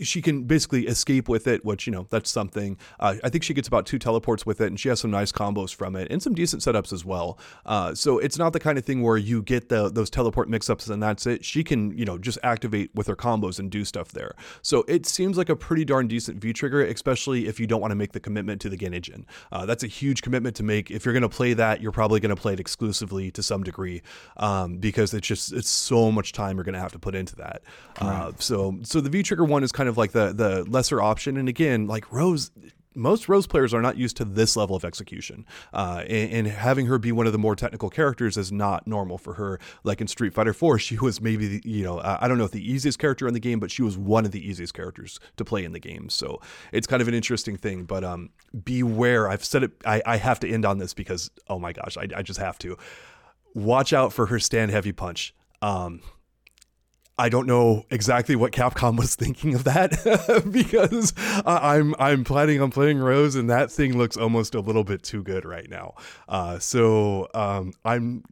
she can basically escape with it, which you know that's something. Uh, I think she gets about two teleports with it, and she has some nice combos from it, and some decent setups as well. Uh, so it's not the kind of thing where you get the those teleport mix-ups and that's it. She can you know just activate with her combos and do stuff there. So it seems like a pretty darn decent V trigger, especially if you don't want to make the commitment to the Genijin. Uh, that's a huge commitment to make. If you're going to play that, you're probably going to play it exclusively to some degree um, because it's just it's so much time you're going to have to put into that. Uh, so so the V trigger one is kind of like the the lesser option, and again, like Rose. Most Rose players are not used to this level of execution, uh, and, and having her be one of the more technical characters is not normal for her. Like in Street Fighter 4, she was maybe the, you know I don't know if the easiest character in the game, but she was one of the easiest characters to play in the game. So it's kind of an interesting thing. But um, beware. I've said it. I, I have to end on this because oh my gosh, I, I just have to. Watch out for her stand heavy punch. Um, I don't know exactly what Capcom was thinking of that because I- I'm I'm planning on playing Rose and that thing looks almost a little bit too good right now. Uh, so um, I'm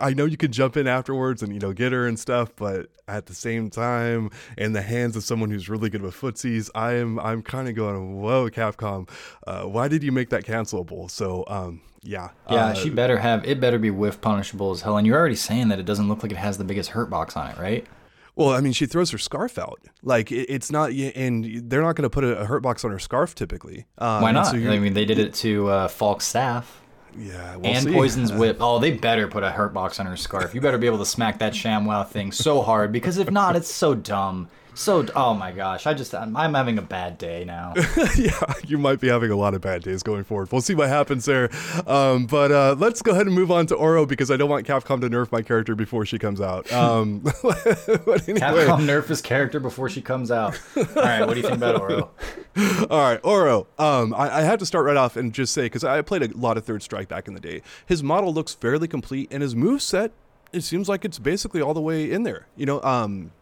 I know you can jump in afterwards and you know get her and stuff, but at the same time, in the hands of someone who's really good with footsies, I am I'm kind of going whoa Capcom, uh, why did you make that cancelable? So um, yeah, yeah, uh, she better have it. Better be whiff punishable as hell. And you're already saying that it doesn't look like it has the biggest hurt box on it, right? Well, I mean, she throws her scarf out. Like it, it's not, and they're not going to put a, a hurt box on her scarf typically. Um, Why not? so I mean, they did it to uh, Falke's staff. yeah, we'll and see. Poison's whip. Oh, they better put a hurt box on her scarf. You better be able to smack that ShamWow thing so hard because if not, it's so dumb. So, oh my gosh, I just I'm, I'm having a bad day now. yeah, you might be having a lot of bad days going forward. We'll see what happens there. Um, but uh, let's go ahead and move on to Oro because I don't want Capcom to nerf my character before she comes out. Um, but anyway. Capcom nerf his character before she comes out. All right, what do you think about Oro? All right, Oro. Um, I, I have to start right off and just say because I played a lot of Third Strike back in the day. His model looks fairly complete, and his move set it seems like it's basically all the way in there. You know, um,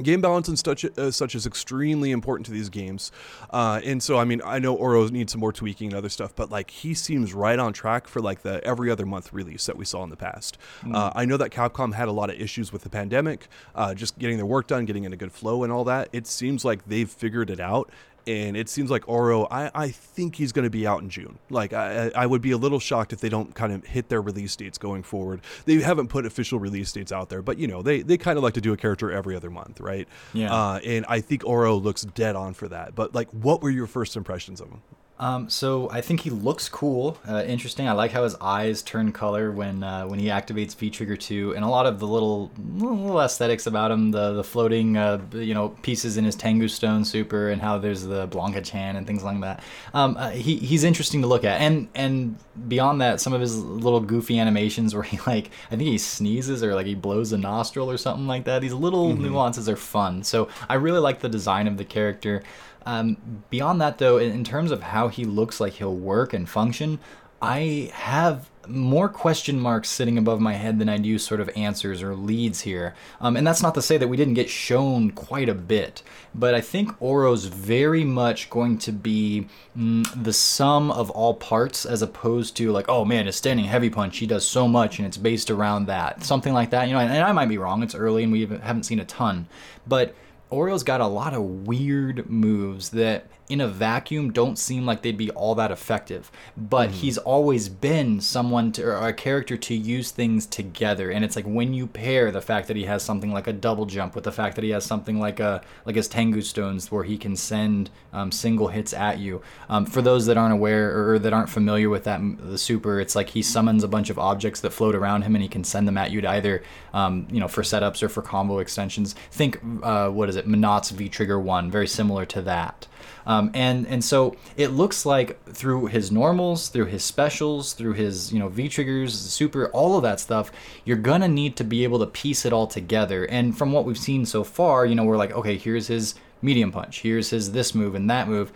game balance and such uh, such is extremely important to these games. Uh, and so i mean i know oro needs some more tweaking and other stuff but like he seems right on track for like the every other month release that we saw in the past. Mm. uh, i know that capcom had a lot of issues with the pandemic uh, just getting their work done getting in a good flow and all that. It seems like they've figured it out and it seems like Oro. I, I think he's going to be out in June. Like I, I would be a little shocked if they don't kind of hit their release dates going forward. They haven't put official release dates out there, but you know they they kind of like to do a character every other month, right? Yeah. Uh, and I think Oro looks dead on for that. But like, what were your first impressions of him? Um, so I think he looks cool, uh, interesting. I like how his eyes turn color when uh, when he activates V Trigger two, and a lot of the little little aesthetics about him, the the floating uh, you know pieces in his Tengu Stone super, and how there's the Blanka Chan and things like that. Um, uh, he he's interesting to look at, and and beyond that, some of his little goofy animations where he like I think he sneezes or like he blows a nostril or something like that. These little mm-hmm. nuances are fun. So I really like the design of the character. Um, beyond that, though, in, terms of how he looks like he'll work and function, I have more question marks sitting above my head than I do sort of answers or leads here. Um, and that's not to say that we didn't get shown quite a bit, but I think Oro's very much going to be mm, the sum of all parts as opposed to like, oh man, a standing heavy punch, he does so much and it's based around that. Something like that, you know, and, and I might be wrong, it's early and we haven't seen a ton, but Oro's got a lot of weird moves that in a vacuum don't seem like they'd be all that effective. But mm. he's always been someone to, or a character to use things together. And it's like when you pair the fact that he has something like a double jump with the fact that he has something like a like his Tengu stones where he can send um, single hits at you. Um, for those that aren't aware or that aren't familiar with that the super, it's like he summons a bunch of objects that float around him and he can send them at you to either um, you know for setups or for combo extensions. Think uh, what is it? Menat's V Trigger one, very similar to that. Um, and and so it looks like through his normals, through his specials, through his you know V triggers, super, all of that stuff, you're gonna need to be able to piece it all together. And from what we've seen so far, you know, we're like, okay, here's his medium punch, here's his this move and that move.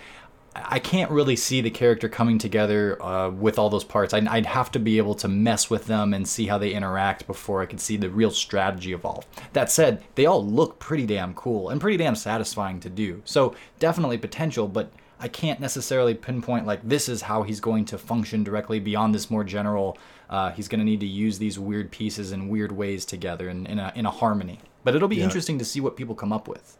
I can't really see the character coming together uh, with all those parts. I'd, I'd, have to be able to mess with them and see how they interact before I could see the real strategy evolve. That said, they all look pretty damn cool and pretty damn satisfying to do. So definitely potential, but I can't necessarily pinpoint like this is how he's going to function directly beyond this more general. Uh, he's going to need to use these weird pieces in weird ways together in, in, a, in a harmony. But it'll be yeah. interesting to see what people come up with.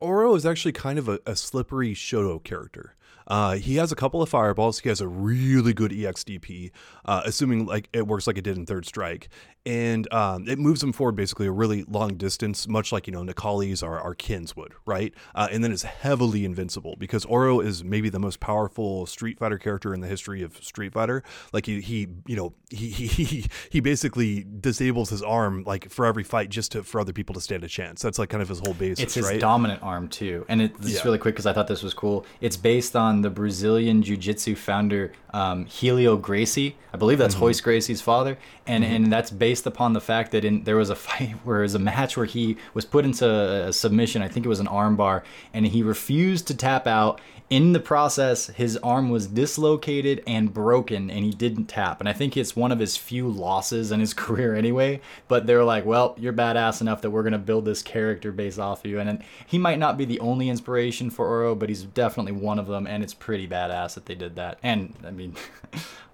Oro is actually kind of a, a slippery Shoto character. Uh, he has a couple of fireballs. He has a really good EXDP, uh, assuming like it works like it did in Third Strike, and um, it moves him forward basically a really long distance, much like you know Necalli's or our Kins would, right? Uh, and then is heavily invincible because Oro is maybe the most powerful Street Fighter character in the history of Street Fighter. Like he, he you know, he he he basically disables his arm like for every fight just to for other people to stand a chance. That's like kind of his whole basis. It's his right? dominant arm too, and it's yeah. really quick because I thought this was cool. It's based on the Brazilian Jiu-Jitsu founder um, Helio Gracie. I believe that's mm-hmm. Royce Gracie's father, and mm-hmm. and that's based upon the fact that in there was a fight where it was a match where he was put into a submission. I think it was an armbar, and he refused to tap out. In the process, his arm was dislocated and broken, and he didn't tap. And I think it's one of his few losses in his career anyway. But they're like, well, you're badass enough that we're gonna build this character based off of you. And, and he might not be the only inspiration for Oro, but he's definitely one of them, and it's pretty badass that they did that. And I mean,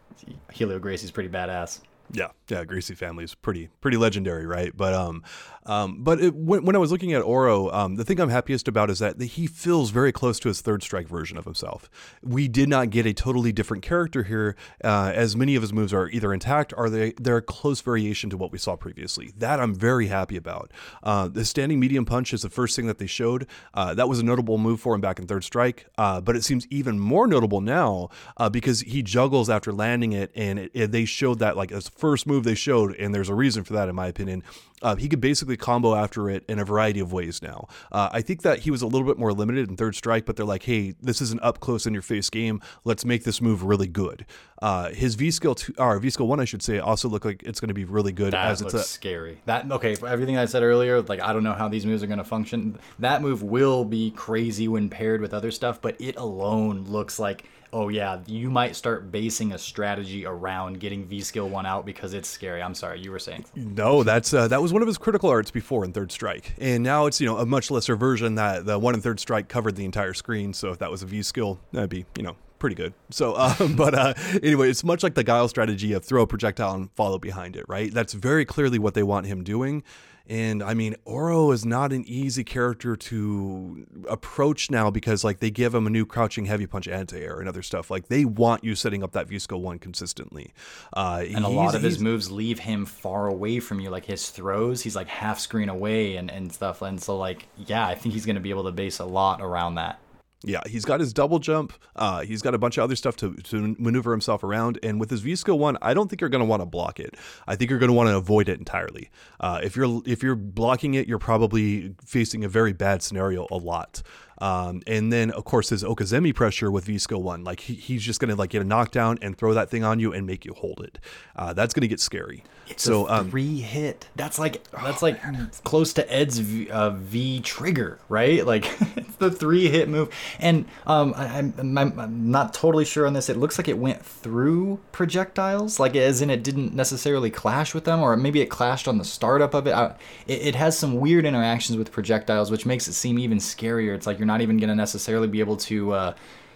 Helio Gracie's pretty badass. Yeah, yeah, Gracie family is pretty pretty legendary, right? But um, um, but it, when, when I was looking at Oro, um, the thing I'm happiest about is that he feels very close to his third strike version of himself. We did not get a totally different character here, uh, as many of his moves are either intact or they they're a close variation to what we saw previously. That I'm very happy about. Uh, the standing medium punch is the first thing that they showed. Uh, that was a notable move for him back in third strike, uh, but it seems even more notable now uh, because he juggles after landing it, and it, it, they showed that like his first move they showed, and there's a reason for that, in my opinion. Uh, he could basically combo after it in a variety of ways now. Uh, I think that he was a little bit more limited in Third Strike, but they're like, hey, this is an up close in your face game. Let's make this move really good. Uh, his V skill two, or V skill one, I should say, also look like it's going to be really good. That as looks it's a, scary. That okay? For everything I said earlier, like I don't know how these moves are going to function. That move will be crazy when paired with other stuff, but it alone looks like oh yeah, you might start basing a strategy around getting V skill one out because it's scary. I'm sorry, you were saying. No, that's uh, that was one of his critical arts before in Third Strike, and now it's you know a much lesser version that the one in Third Strike covered the entire screen. So if that was a V skill, that'd be you know pretty good. So, um, but uh, anyway, it's much like the Guile strategy of throw a projectile and follow behind it, right? That's very clearly what they want him doing. And I mean, Oro is not an easy character to approach now because like they give him a new crouching heavy punch anti-air and other stuff. Like they want you setting up that V skill one consistently. Uh, and a lot of his moves leave him far away from you. Like his throws, he's like half screen away and, and stuff. And so like, yeah, I think he's going to be able to base a lot around that. Yeah, he's got his double jump. Uh, he's got a bunch of other stuff to, to maneuver himself around. And with his V skill one, I don't think you're going to want to block it. I think you're going to want to avoid it entirely. Uh, if you're if you're blocking it, you're probably facing a very bad scenario a lot. Um, and then of course his Okizeme pressure with V skill one, like he, he's just gonna like get a knockdown and throw that thing on you and make you hold it. Uh, that's gonna get scary. It's so a um, three um, hit. That's like that's like close to Ed's v, uh, v trigger, right? Like it's the three hit move. And um, I, am I'm, I'm not totally sure on this. It looks like it went through projectiles, like as in it didn't necessarily clash with them, or maybe it clashed on the startup of it. I, it, it has some weird interactions with projectiles, which makes it seem even scarier. It's like you're not even going to necessarily be able to. Uh,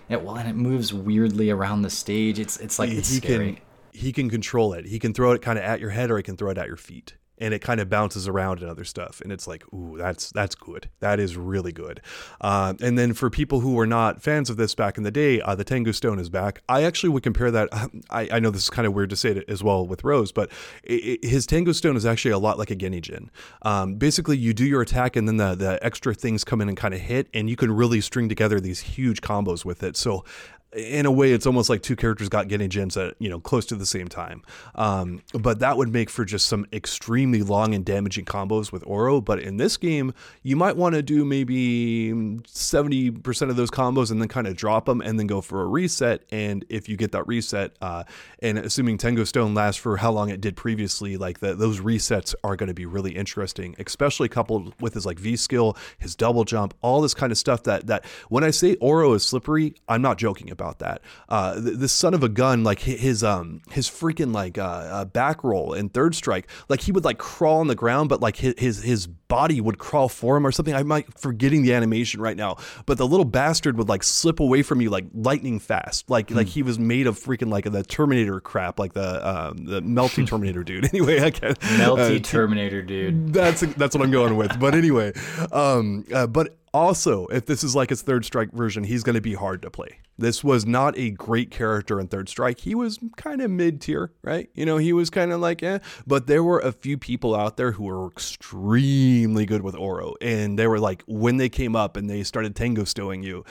it, well, and it moves weirdly around the stage. It's it's like it's he. Can, he can control it. He can throw it kind of at your head, or he can throw it at your feet and it kind of bounces around and other stuff and it's like ooh that's that's good. That is really good. Uh, and then for people who were not fans of this back in the day uh, the tengu stone is back. I actually would compare that i, I know this is kind of weird to say it as well with rose but it, his tengu stone is actually a lot like a genijin um, basically you do your attack and then the, the extra things come in and kind of hit and you can really string together these huge combos with it. So in a way, it's almost like two characters got Genijins at you know close to the same time. Um, but that would make for just some extremely long and damaging combos with Oro. But in this game, you might want to do maybe seventy percent of those combos and then kind of drop them and then go for a reset. And if you get that reset, uh, and assuming Tengu Stone lasts for how long it did previously, like the, those resets are going to be really interesting, especially coupled with his like V skill, his double jump, all this kind of stuff. That that when I say Oro is slippery, I'm not joking about that. Uh, the, son of a gun, like his um his freaking like uh, uh, back roll in third strike, like he would like crawl on the ground, but like his his, his body would crawl for him or something. I might forgetting the animation right now, but the little bastard would like slip away from you like lightning fast, like hmm. like he was made of freaking like the Terminator crap, like the um, the melty Terminator dude. Anyway, I can't melty uh, Terminator dude. That's that's what I'm going with. But anyway, um, uh, but also, if this is like his Third Strike version, he's going to be hard to play. This was not a great character in Third Strike. He was kind of mid tier, right? You know, he was kind of like, eh. But there were a few people out there who were extremely good with Oro. And they were like, when they came up and they started Tengu stoning you,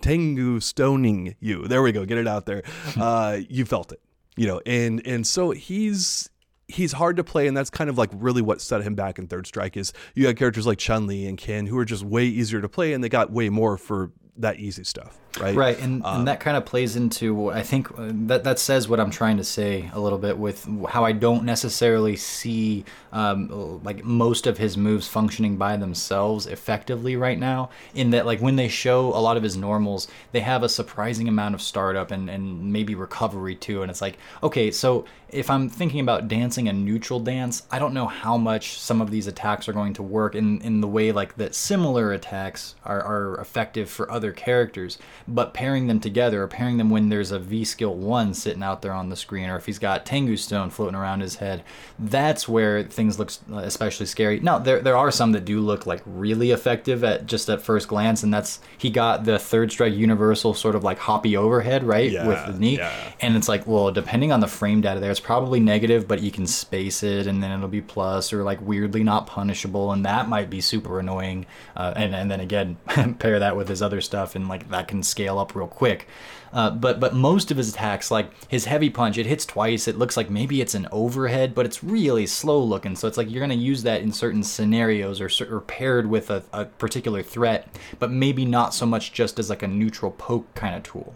Tengu stoning you, there we go, get it out there. Uh, you felt it you know and and so he's he's hard to play, and that's kind of like really what set him back in Third Strike. Is you had characters like Chun Li and Ken who are just way easier to play, and they got way more for that easy stuff right? Right, and, um, and that kind of plays into I think uh, that that says what I'm trying to say a little bit with how I don't necessarily see um, like most of his moves functioning by themselves effectively right now. In that, like when they show a lot of his normals, they have a surprising amount of startup and and maybe recovery too. And it's like, okay, so if I'm thinking about dancing a neutral dance, I don't know how much some of these attacks are going to work in in the way like that similar attacks are, are effective for other characters but pairing them together or pairing them when there's a V skill one sitting out there on the screen or if he's got Tengu Stone floating around his head, that's where things look especially scary. Now there there are some that do look like really effective at just at first glance, and that's he got the third strike universal sort of like hoppy overhead right yeah, with the knee, yeah. and it's like well depending on the frame data there, it's probably negative, but you can space it and then it'll be plus or like weirdly not punishable, and that might be super annoying. Uh, and and then again pair that with his other stuff and like that can scale up real quick. Uh, but but most of his attacks, like his heavy punch, it hits twice. It looks like maybe it's an overhead, but it's really slow looking. So it's like you're gonna use that in certain scenarios or, or paired with a, a particular threat, but maybe not so much just as like a neutral poke kind of tool.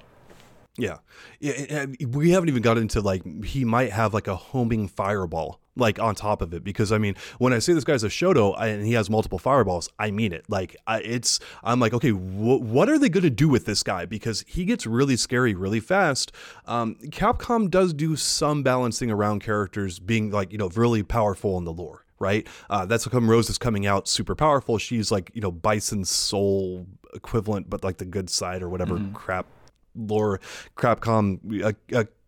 Yeah. yeah, we haven't even got into like he might have like a homing fireball like on top of it because I mean when I say this guy's a Shoto and he has multiple fireballs, I mean it. Like I, it's I'm like okay, wh- what are they going to do with this guy because he gets really scary really fast. Um, Capcom does do some balancing around characters being like you know really powerful in the lore right? Uh, that's how come Rose is coming out super powerful. She's like, you know, Bison's soul equivalent, but like the good side or whatever mm-hmm. crap lore Crapcom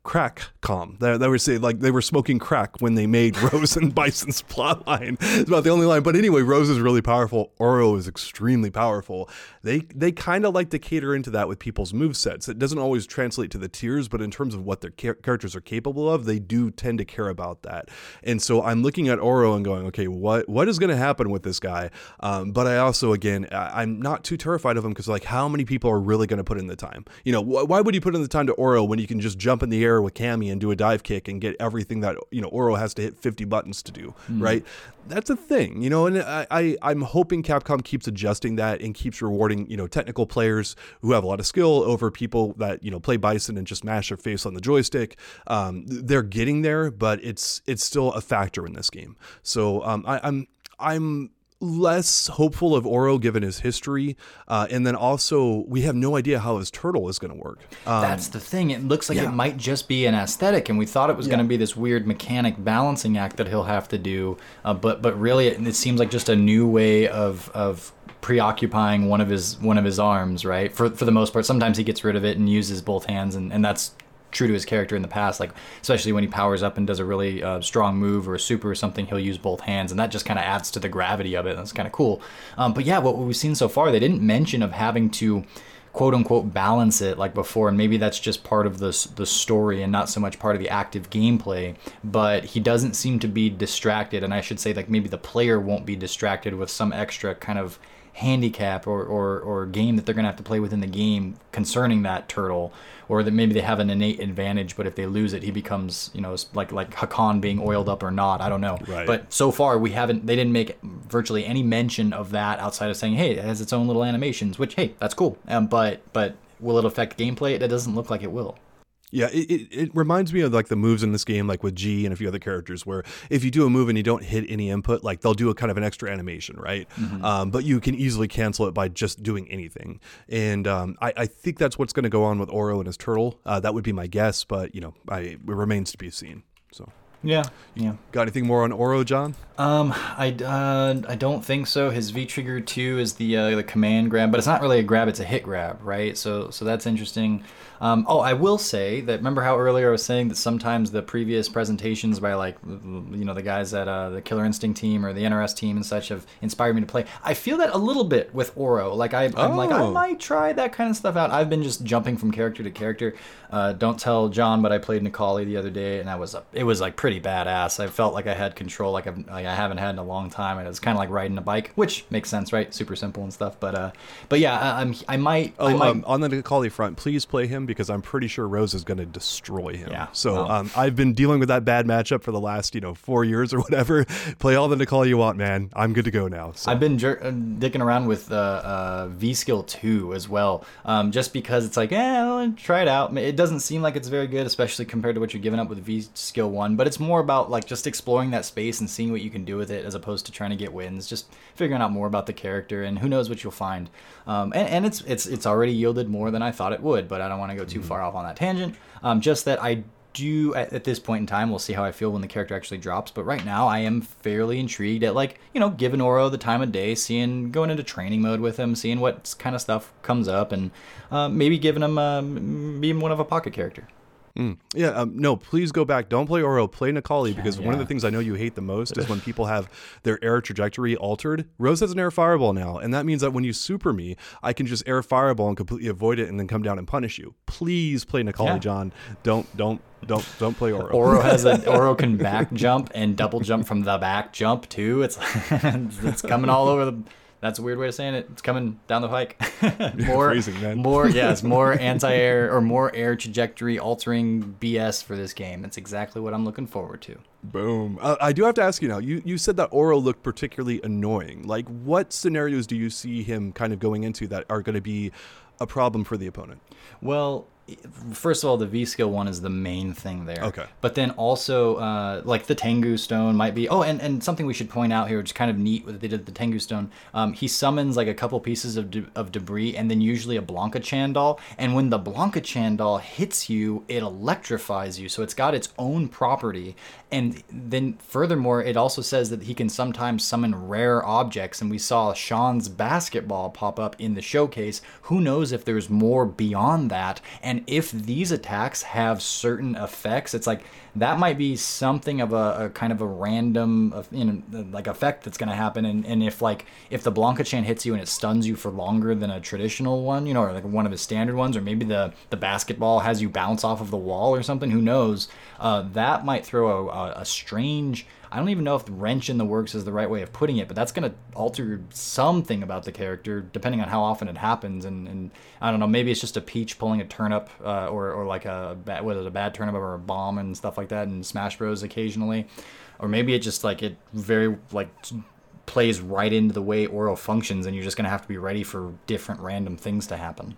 a Crackcom. They, they were saying like they were smoking crack when they made Rose and Bison's plotline. It's about the only line. But anyway, Rose is really powerful. Oro is extremely powerful. They they kind of like to cater into that with people's move sets. It doesn't always translate to the tiers, but in terms of what their char- characters are capable of, they do tend to care about that. And so I'm looking at Oro and going, okay, what what is going to happen with this guy? Um, but I also again I'm not too terrified of him because like how many people are really going to put in the time? You know, wh- why would you put in the time to Oro when you can just jump in the air air with Cammy and do a dive kick and get everything that you know Oro has to hit 50 buttons to do, mm. right? That's a thing, you know, and I, I I'm hoping Capcom keeps adjusting that and keeps rewarding you know technical players who have a lot of skill over people that you know play Bison and just mash their face on the joystick. Um, they're getting there, but it's it's still a factor in this game. So um, I, I'm I'm less hopeful of Oro given his history, uh, and then also we have no idea how his turtle is going to work. Um, That's the thing. It looks like yeah. it might just be an aesthetic, and we thought it was yeah. going to be this weird mechanic balancing act that he'll have to do. Uh, but but really, it, it seems like just a new way of of preoccupying one of his one of his arms. Right. For for the most part, sometimes he gets rid of it and uses both hands, and and that's true to his character in the past. Like especially when he powers up and does a really uh, strong move or a super or something, he'll use both hands, and that just kind of adds to the gravity of it. That's kind of cool. Um, but yeah, what we've seen so far, they didn't mention of having to quote unquote balance it like before and maybe that's just part of the the story and not so much part of the active gameplay but he doesn't seem to be distracted and I should say like maybe the player won't be distracted with some extra kind of handicap or, or, or game that they're going to have to play within the game concerning that turtle or that maybe they have an innate advantage but if they lose it he becomes you know like like Hakan being oiled up or not I don't know. Right. but so far we haven't they didn't make virtually any mention of that outside of saying hey it has its own little animations which hey that's cool. Um, but but will it affect gameplay? It doesn't look like it will yeah, it, it, it, reminds me of like the moves in this game, like with G and a few other characters, where if you do a move and you don't hit any input, like they'll do a kind of an extra animation, right? Mm-hmm. Um, but you can easily cancel it by just doing anything. And um, I, I, think that's what's going to go on with Oro and his turtle. Uh, that would be my guess, but you know, I, it remains to be seen. So. Yeah, yeah. Got anything more on Oro, John? Um, I, uh, I don't think so. His V trigger two is the uh, the command grab, but it's not really a grab; it's a hit grab, right? So so that's interesting. Um, oh, I will say that remember how earlier I was saying that sometimes the previous presentations by like you know the guys at uh, the Killer Instinct team or the NRS team and such have inspired me to play. I feel that a little bit with Oro. Like I, am oh. like I oh. might try that kind of stuff out. I've been just jumping from character to character. Uh, don't tell John, but I played Necalli the other day, and that was a, it was like pretty badass. I felt like I had control, like, I've, like I haven't had in a long time, and it was kind of like riding a bike, which makes sense, right? Super simple and stuff. But uh, but yeah, I, am I might. Oh, I might... Um, on the Necalli front, please play him because I'm pretty sure Rose is going to destroy him. Yeah. So um, I've been dealing with that bad matchup for the last you know four years or whatever. Play all the Necalli you want, man. I'm good to go now. So. I've been jer- uh, dicking around with uh, uh, V Skill two as well, um, just because it's like, eh, try it out. It doesn't seem like it's very good, especially compared to what you're giving up with V Skill one. But it's more about like just exploring that space and seeing what you can do with it, as opposed to trying to get wins. Just figuring out more about the character, and who knows what you'll find. Um, and, and it's it's it's already yielded more than I thought it would, but I don't want to go too far off on that tangent. Um, just that I do at, at, this point in time, we'll see how I feel when the character actually drops. But right now, I am fairly intrigued at like you know giving Oro the time of day, seeing going into training mode with him, seeing what kind of stuff comes up, and uh, maybe giving him um, being one of a pocket character. Mm. Yeah, um, no, please go back. Don't play Oro, play Necalli because yeah. one of the things I know you hate the most is when people have their air trajectory altered. Rose has an air fireball now, and that means that when you super me, I can just air fireball and completely avoid it and then come down and punish you. Please play Necalli, yeah. John. Don't don't don't don't play Oro. Oro has an Oro can back jump and double jump from the back jump too. It's it's coming all over the That's a weird way of saying it. It's coming down the pike. more, man. more, yes, more anti-air or more air trajectory altering BS for this game. That's exactly what I'm looking forward to. Boom. Uh, I do have to ask you now. You you said that Oro looked particularly annoying. Like, what scenarios do you see him kind of going into that are going to be a problem for the opponent? Well, first of all, the V skill one is the main thing there. Okay. But then also, uh, like the Tengu Stone might be. Oh, and, and something we should point out here, which is kind of neat what they did the Tengu Stone. Um, he summons like a couple pieces of, de- of debris and then usually a Blanka Chan doll. And when the Blanka Chan doll hits you, it electrifies you. So it's got its own property. And then furthermore, it also says that he can sometimes summon rare objects. And we saw Sean's basketball pop up in the showcase. Who knows if there's more beyond that? And if these attacks have certain effects, it's like that might be something of a, a kind of a random, you know, like effect that's going to happen. And, and if like if the Blanka Chan hits you and it stuns you for longer than a traditional one, you know, or like one of the standard ones, or maybe the the basketball has you bounce off of the wall or something. Who knows? Uh, that might throw a, a strange I don't even know if wrench in the works is the right way of putting it, but that's going to alter something about the character depending on how often it happens. And, and I don't know, maybe it's just a peach pulling a turnip uh, or, or like a bad, what is it, a bad turnip or a bomb and stuff like that in Smash Bros. occasionally. Or maybe it just like it very like plays right into the way Oro functions and you're just going to have to be ready for different random things to happen.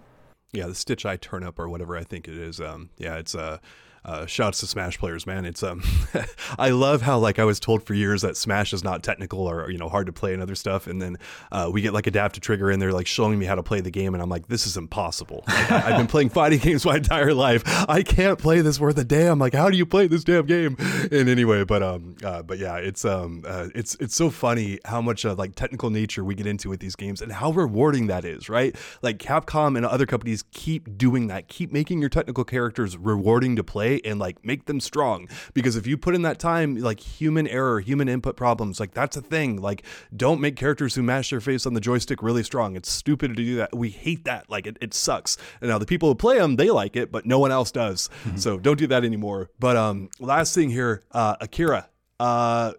Yeah, the Stitch Eye Turnip or whatever I think it is. Um, yeah, it's uh, uh, shouts to Smash players, man. It's um, I love how like I was told for years that Smash is not technical or you know hard to play and other stuff, and then uh, we get like adaptive trigger and they're like showing me how to play the game, and I'm like, this is impossible. Like, I've been playing fighting games my entire life. I can't play this worth a damn. Like, how do you play this damn game? And anyway, but um, uh, but yeah, it's um, uh, it's it's so funny how much like technical nature we get into with these games and how rewarding that is, right? Like Capcom and other companies keep doing that, keep making your technical characters rewarding to play and like make them strong. Because if you put in that time like human error human input problems like that's a thing. Like don't make characters who mash their face on the joystick really strong. It's stupid to do that. We hate that. Like it, it sucks. And now the people who play them they like it but no one else does. Mm-hmm. so don't do that anymore. But um last thing here uh akira. Uh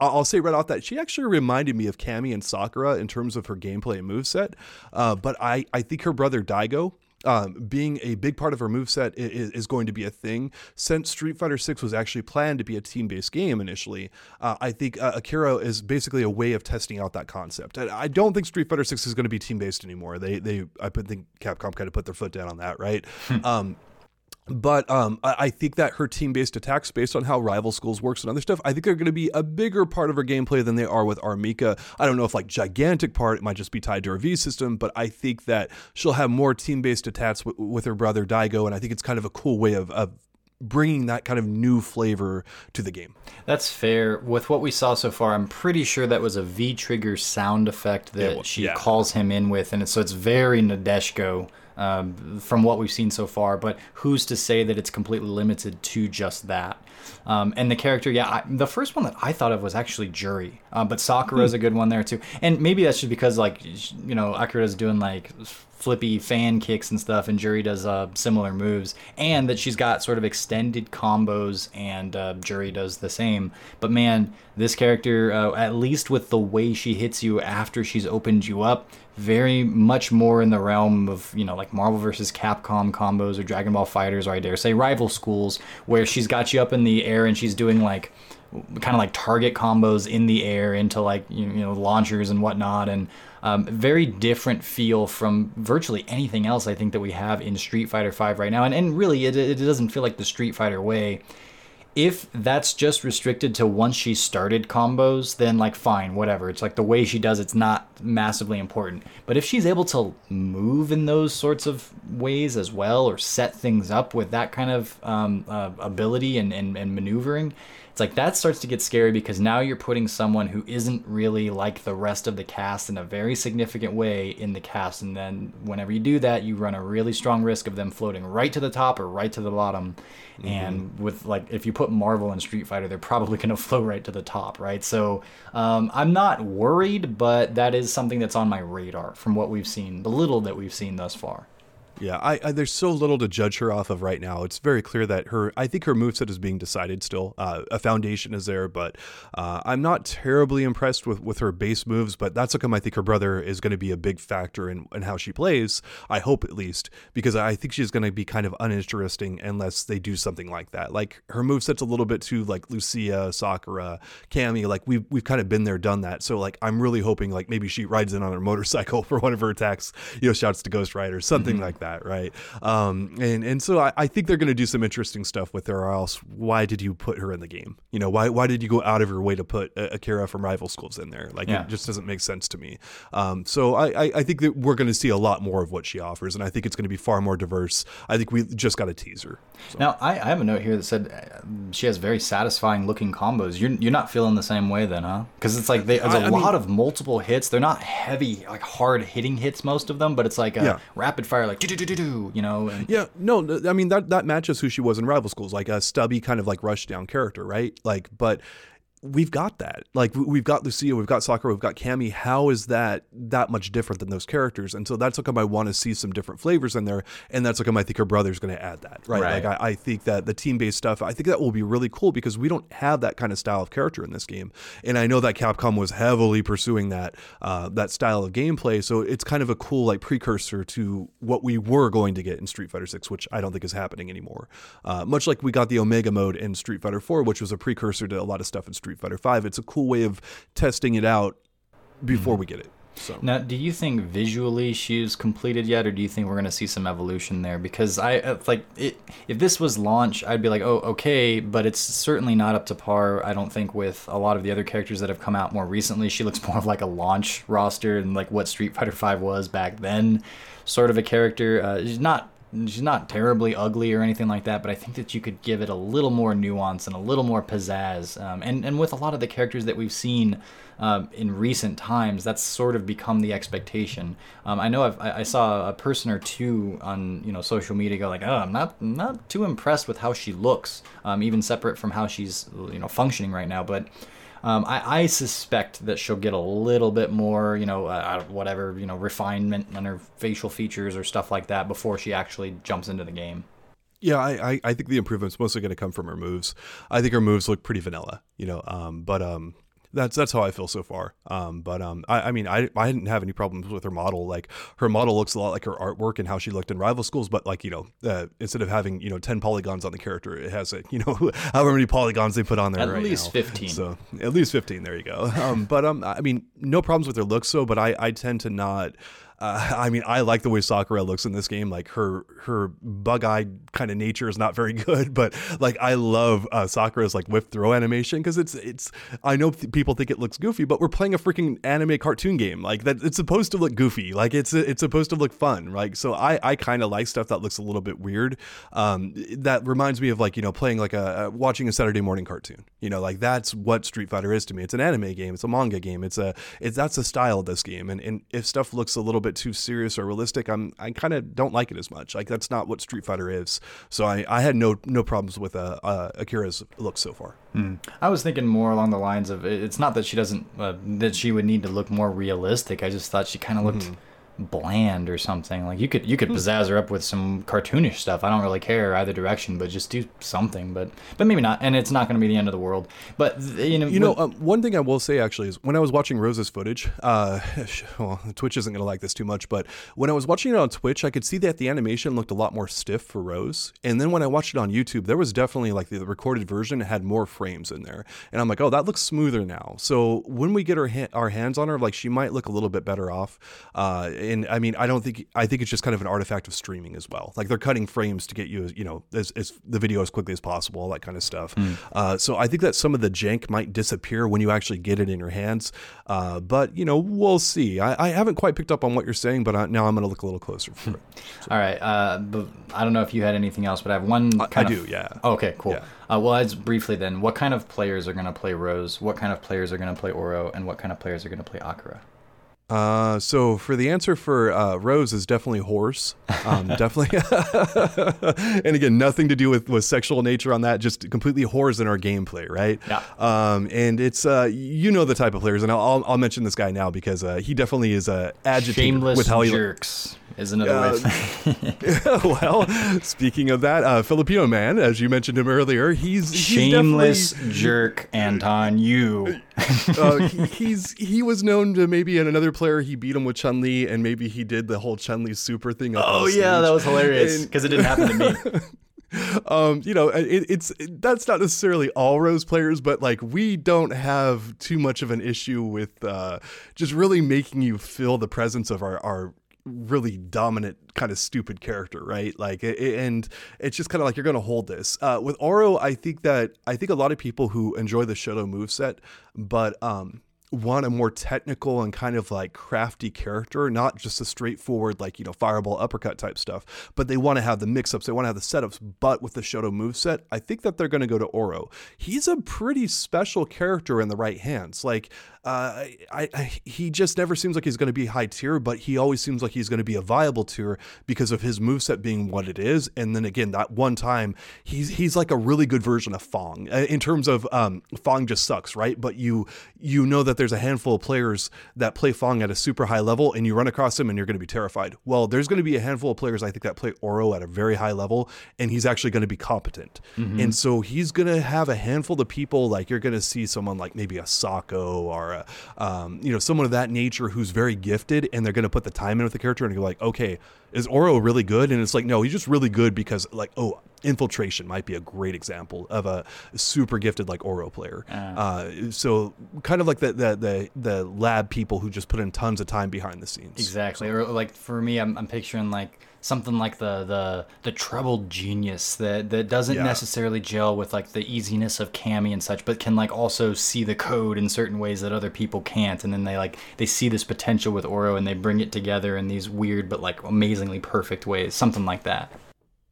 I'll say right off that she actually reminded me of Cammy and Sakura in terms of her gameplay and moveset. Uh, but I, I think her brother Daigo um, being a big part of her moveset is, is going to be a thing. Since Street Fighter 6 was actually planned to be a team based game initially, uh, I think uh, Akira is basically a way of testing out that concept. I don't think Street Fighter 6 is going to be team based anymore. They, they, I think Capcom kind of put their foot down on that, right? Hmm. um, but um, I, I, think that her team-based attacks, based on how Rival Schools works and other stuff, I think they're going to be a bigger part of her gameplay than they are with R. Mika. I don't know if like gigantic part it might just be tied to her V system, but I think that she'll have more team-based attacks w- with her brother Daigo, and I think it's kind of a cool way of, of bringing that kind of new flavor to the game. That's fair. With what we saw so far, I'm pretty sure that was a V trigger sound effect that was, she yeah. calls him in with, and so it's very Nadeshiko um, from what we've seen so far. But who's to say that it's completely limited to just that? Um, and the character, yeah, I, the first one that I thought of was actually Juri, uh, but Sakura is a good one there too. And maybe that's just because like you know Akira's doing like flippy fan kicks and stuff, and Juri does uh, similar moves, and that she's got sort of extended combos, and uh, Juri does the same. But man, this character, uh, at least with the way she hits you after she's opened you up, very much more in the realm of you know like Marvel versus Capcom combos or Dragon Ball FighterZ, or I dare say rival schools where she's got you up in the air and she's doing like kind of like target combos in the air into like you know launchers and whatnot. And um, very different feel from virtually anything else I think that we have in Street Fighter V right now. And, and really it, it doesn't feel like the Street Fighter way if that's just restricted to once she started combos, then like fine, whatever. It's like the way she does it's not massively important. But if she's able to move in those sorts of ways as well, or set things up with that kind of um, uh, ability and, and, and maneuvering, it's like that starts to get scary because now you're putting someone who isn't really like the rest of the cast in a very significant way in the cast. And then whenever you do that, you run a really strong risk of them floating right to the top or right to the bottom. Mm-hmm. And with like, if you put Marvel and Street Fighter, they're probably going to flow right to the top, right? So um, I'm not worried, but that is something that's on my radar from what we've seen, the little that we've seen thus far. Yeah, I, I, there's so little to judge her off of right now. It's very clear that her, I think her moveset is being decided still. Uh, a foundation is there, but uh, I'm not terribly impressed with, with her base moves. But that's how come I think her brother is going to be a big factor in, in how she plays. I hope at least because I think she's going to be kind of uninteresting unless they do something like that. Like her moveset's a little bit too like Lucia, Sakura, Cammy. Like we've we've kind of been there, done that. So like I'm really hoping like maybe she rides in on her motorcycle for one of her attacks. You know, shouts to Ghost Rider, something mm-hmm. like that that, right? Um, and and so I, I think they're going to do some interesting stuff with her. Or else, why did you put her in the game? You know, why why did you go out of your way to put Akira from Rival Schools in there? Like, yeah. it just doesn't make sense to me. Um, so I, I, I think that we're going to see a lot more of what she offers, and I think it's going to be far more diverse. I think we just got a teaser. So. Now I, I have a note here that said uh, she has very satisfying looking combos. You're you're not feeling the same way then, huh? Because it's like they, there's a I, lot mean, of multiple hits. They're not heavy, like hard hitting hits, most of them, but it's like a yeah. rapid fire, like do do do. You know know. And... Yeah, no, I mean that that matches who she was in rival schools, like a stubby kind of like rush down character, right? Like, but we've got that. Like we've got Lucia, we've got Sakura, we've got Cammy. How is that that much different than those characters? And so that's how come I want to see some different flavors in there. And that's how come I think her brother's going to add that, right? right. Like I, I, think that the team based stuff, I think that will be really cool because we don't have that kind of style of character in this game. And I know that Capcom was heavily pursuing that uh, that style of gameplay. So it's kind of a cool like precursor to what we were going to get in Street Fighter Six, which I don't think is happening anymore. Uh, much like we got the Omega mode in Street Fighter Four, which was a precursor to a lot of stuff in Street Street Fighter Five. It's a cool way of testing it out before mm-hmm. we get it. So now, do you think visually she's completed yet, or do you think we're gonna see some evolution there? Because I uh, like it. If this was launch, I'd be like, oh, okay, but it's certainly not up to par. I don't think with a lot of the other characters that have come out more recently. She looks more of like a launch roster and like what Street Fighter Five was back then, sort of a character. Uh, she's not she's not terribly ugly or anything like that, but I think that you could give it a little more nuance and a little more pizzazz. Um, and and with a lot of the characters that we've seen um, in recent times, that's sort of become the expectation. Um, I know I've, i saw a person or two on you know social media go like, oh, I'm not not too impressed with how she looks, um, even separate from how she's you know functioning right now, but. Um, I, I, suspect that she'll get a little bit more, you know, uh, whatever, you know, refinement on her facial features or stuff like that before she actually jumps into the game. Yeah, I, I, I think the improvement's mostly going to come from her moves. I think her moves look pretty vanilla, you know, um, but um, that's that's how I feel so far. Um, but um, I, I mean, I, I didn't have any problems with her model. Like her model looks a lot like her artwork and how she looked in rival schools. But like you know, uh, instead of having you know ten polygons on the character, it has a you know however many polygons they put on there. At right least now. fifteen. So at least fifteen. There you go. Um, but um, I mean, no problems with her looks. So, but I I tend to not. Uh, I mean, I like the way Sakura looks in this game. Like her her bug eyed kind of nature is not very good, but like I love uh, Sakura's like whip throw animation because it's it's. I know th- people think it looks goofy, but we're playing a freaking anime cartoon game. Like that, it's supposed to look goofy. Like it's it's supposed to look fun. Like so, I I kind of like stuff that looks a little bit weird. Um, that reminds me of like you know playing like a, a watching a Saturday morning cartoon. You know, like that's what Street Fighter is to me. It's an anime game. It's a manga game. It's a it's that's the style of this game. And and if stuff looks a little bit bit too serious or realistic, I'm I kind of don't like it as much. Like that's not what Street Fighter is. So I, I had no no problems with uh, uh, Akira's look so far. Hmm. I was thinking more along the lines of it's not that she doesn't uh, that she would need to look more realistic. I just thought she kind of looked. Mm-hmm bland or something. Like you could you could hmm. pizzazz her up with some cartoonish stuff. I don't really care either direction, but just do something. But but maybe not. And it's not going to be the end of the world. But you know, you know, um, one thing I will say actually is when I was watching Rose's footage, uh, well, Twitch isn't going to like this too much, but when I was watching it on Twitch, I could see that the animation looked a lot more stiff for Rose. And then when I watched it on YouTube, there was definitely like the recorded version had more frames in there, and I'm like, oh, that looks smoother now. So when we get our ha- our hands on her, like she might look a little bit better off. Uh, and I mean, I don't think I think it's just kind of an artifact of streaming as well. Like they're cutting frames to get you, you know, as, as the video as quickly as possible, all that kind of stuff. Mm. Uh, so I think that some of the jank might disappear when you actually get it in your hands. Uh, but you know, we'll see. I, I, haven't quite picked up on what you're saying, but I, now I'm going to look a little closer for it. So. all right. Uh, I don't know if you had anything else, but I have one. Kind I, I do. Yeah. Oh, okay. Cool. Yeah. Uh, well, as briefly then, what kind of players are going to play Rose? What kind of players are going to play Oro? And what kind of players are going to play Akira? Uh, so for the answer for uh, Rose is definitely horse, um, definitely, and again, nothing to do with, with sexual nature on that. Just completely whores in our gameplay, right? Yeah. Um, and it's uh, you know the type of players, and I'll, I'll mention this guy now because uh, he definitely is a uh, agitated Shameless with how he jerks is another uh, way. well, speaking of that, uh, Filipino man, as you mentioned him earlier, he's, he's shameless jerk, Anton. You. uh, he, he's he was known to maybe in another player he beat him with Chun Li, and maybe he did the whole Chun Li super thing. oh yeah, that was hilarious because it didn't happen to me. um, you know, it, it's it, that's not necessarily all Rose players, but like we don't have too much of an issue with uh, just really making you feel the presence of our our really dominant kind of stupid character right like and it's just kind of like you're gonna hold this uh, with oro i think that i think a lot of people who enjoy the shoto move set but um want a more technical and kind of like crafty character, not just a straightforward like you know fireball uppercut type stuff. But they want to have the mix-ups, they want to have the setups. But with the Shoto move set, I think that they're going to go to Oro. He's a pretty special character in the right hands. Like uh, I, I, he just never seems like he's going to be high tier, but he always seems like he's going to be a viable tier because of his move set being what it is. And then again, that one time he's he's like a really good version of F.A.N.G uh, in terms of um, F.A.N.G just sucks, right? But you you know that there's a handful of players that play F.A.N.G at a super high level and you run across him and you're going to be terrified. Well, there's going to be a handful of players I think that play Oro at a very high level and he's actually going to be competent. Mm-hmm. And so he's going to have a handful of people like you're going to see someone like maybe a Sako or um, you know, someone of that nature who's very gifted and they're going to put the time in with the character and go like, okay, is Oro really good? And it's like, no, he's just really good because like, oh, infiltration might be a great example of a super gifted like Oro player. Uh, uh, so kind of like the, the, the the lab people who just put in tons of time behind the scenes. Exactly. Or like for me, I'm, I'm picturing like something like the the the troubled genius that that doesn't yeah. necessarily gel with like the easiness of Cammy and such, but can like also see the code in certain ways that other people can't, and then they like they see this potential with Oro and they bring it together in these weird but like amazingly perfect ways, something like that.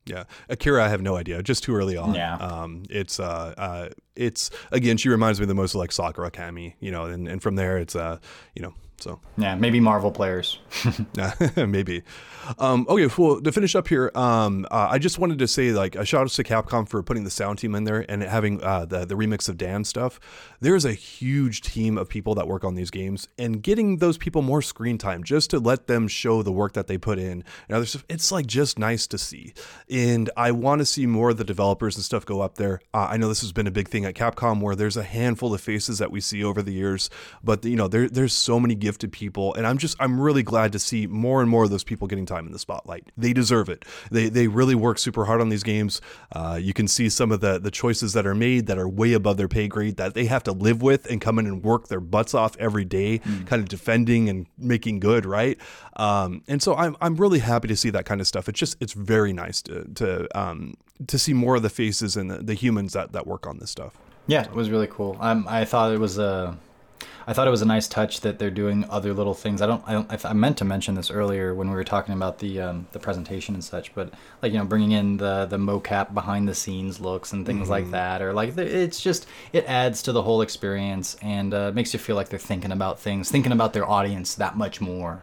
Yeah, Akira, I have no idea. Just too early on. Yeah. Um, it's uh, uh, it's again, she reminds me the most of like Sakura Cammy, you know, and, and from there, it's uh, you know, so yeah, maybe Marvel players. maybe. Um, okay, well, to finish up here, um, uh, I just wanted to say like a shout out to Capcom for putting the sound team in there and having uh, the the remix of Dan stuff. There's a huge team of people that work on these games, and getting those people more screen time just to let them show the work that they put in. Now, it's like just nice to see, and I want to see more of the developers and stuff go up there. Uh, I know this has been a big thing at Capcom where there's a handful of faces that we see over the years, but you know there there's so many gifted people, and I'm just I'm really glad to see more and more of those people getting time in the spotlight. They deserve it. They they really work super hard on these games. Uh, you can see some of the the choices that are made that are way above their pay grade that they have to live with and come in and work their butts off every day, mm. kind of defending and making good, right? Um, and so I'm I'm really happy to see that kind of stuff. It's just it's very nice to to um, to see more of the faces and the, the humans that that work on this stuff. Yeah, it was really cool. Um, I thought it was a I thought it was a nice touch that they're doing other little things. I don't, I don't, I meant to mention this earlier when we were talking about the um, the presentation and such, but like you know, bringing in the the mocap behind the scenes looks and things mm-hmm. like that, or like it's just it adds to the whole experience and uh, makes you feel like they're thinking about things, thinking about their audience that much more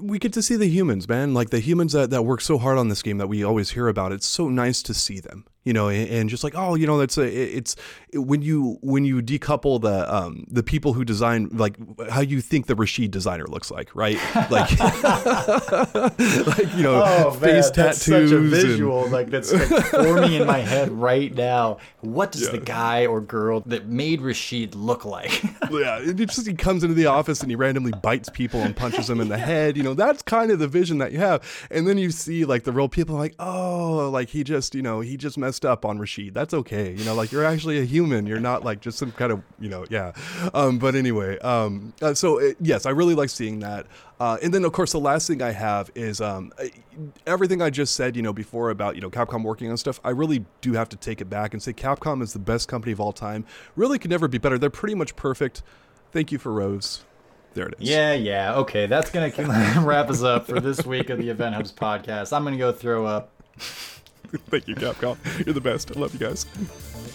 we get to see the humans, man. Like the humans that, that work so hard on this game that we always hear about. It's so nice to see them you know, and, just like oh, you know, that's a it's when you when you decouple the um the people who design like how you think the Rashid designer looks like, right? Like, like you know, oh, face man, tattoos. such a visual, and, like that's like forming in my head right now. What does yeah. the guy or girl that made Rashid look like? yeah, it just he comes into the office and he randomly bites people and punches them in the head. You know, that's kind of the vision that you have, and then you see like the real people like oh, like he just you know he just messed messed up on Rashid. That's okay. You know, like you're actually a human. You're not like just some kind of, you know, yeah. Um, but anyway, um, uh, so it, yes, I really like seeing that. Uh, and then, of course, the last thing I have is um, everything I just said, you know, before about, you know, Capcom working on stuff. I really do have to take it back and say Capcom is the best company of all time. Really could never be better. They're pretty much perfect. Thank you for Rose. There it is. Yeah, yeah. Okay, that's going to wrap us up for this week of the Event Hubs podcast. I'm going to go throw up. Thank you, Capcom. You're the best. I love you guys.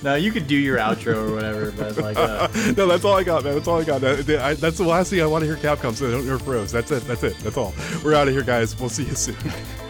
No, you could do your outro or whatever, but like. Uh... no, that's all I got, man. That's all I got. That's the last thing I want to hear Capcom, so I don't hear Rose. That's it. That's it. That's all. We're out of here, guys. We'll see you soon.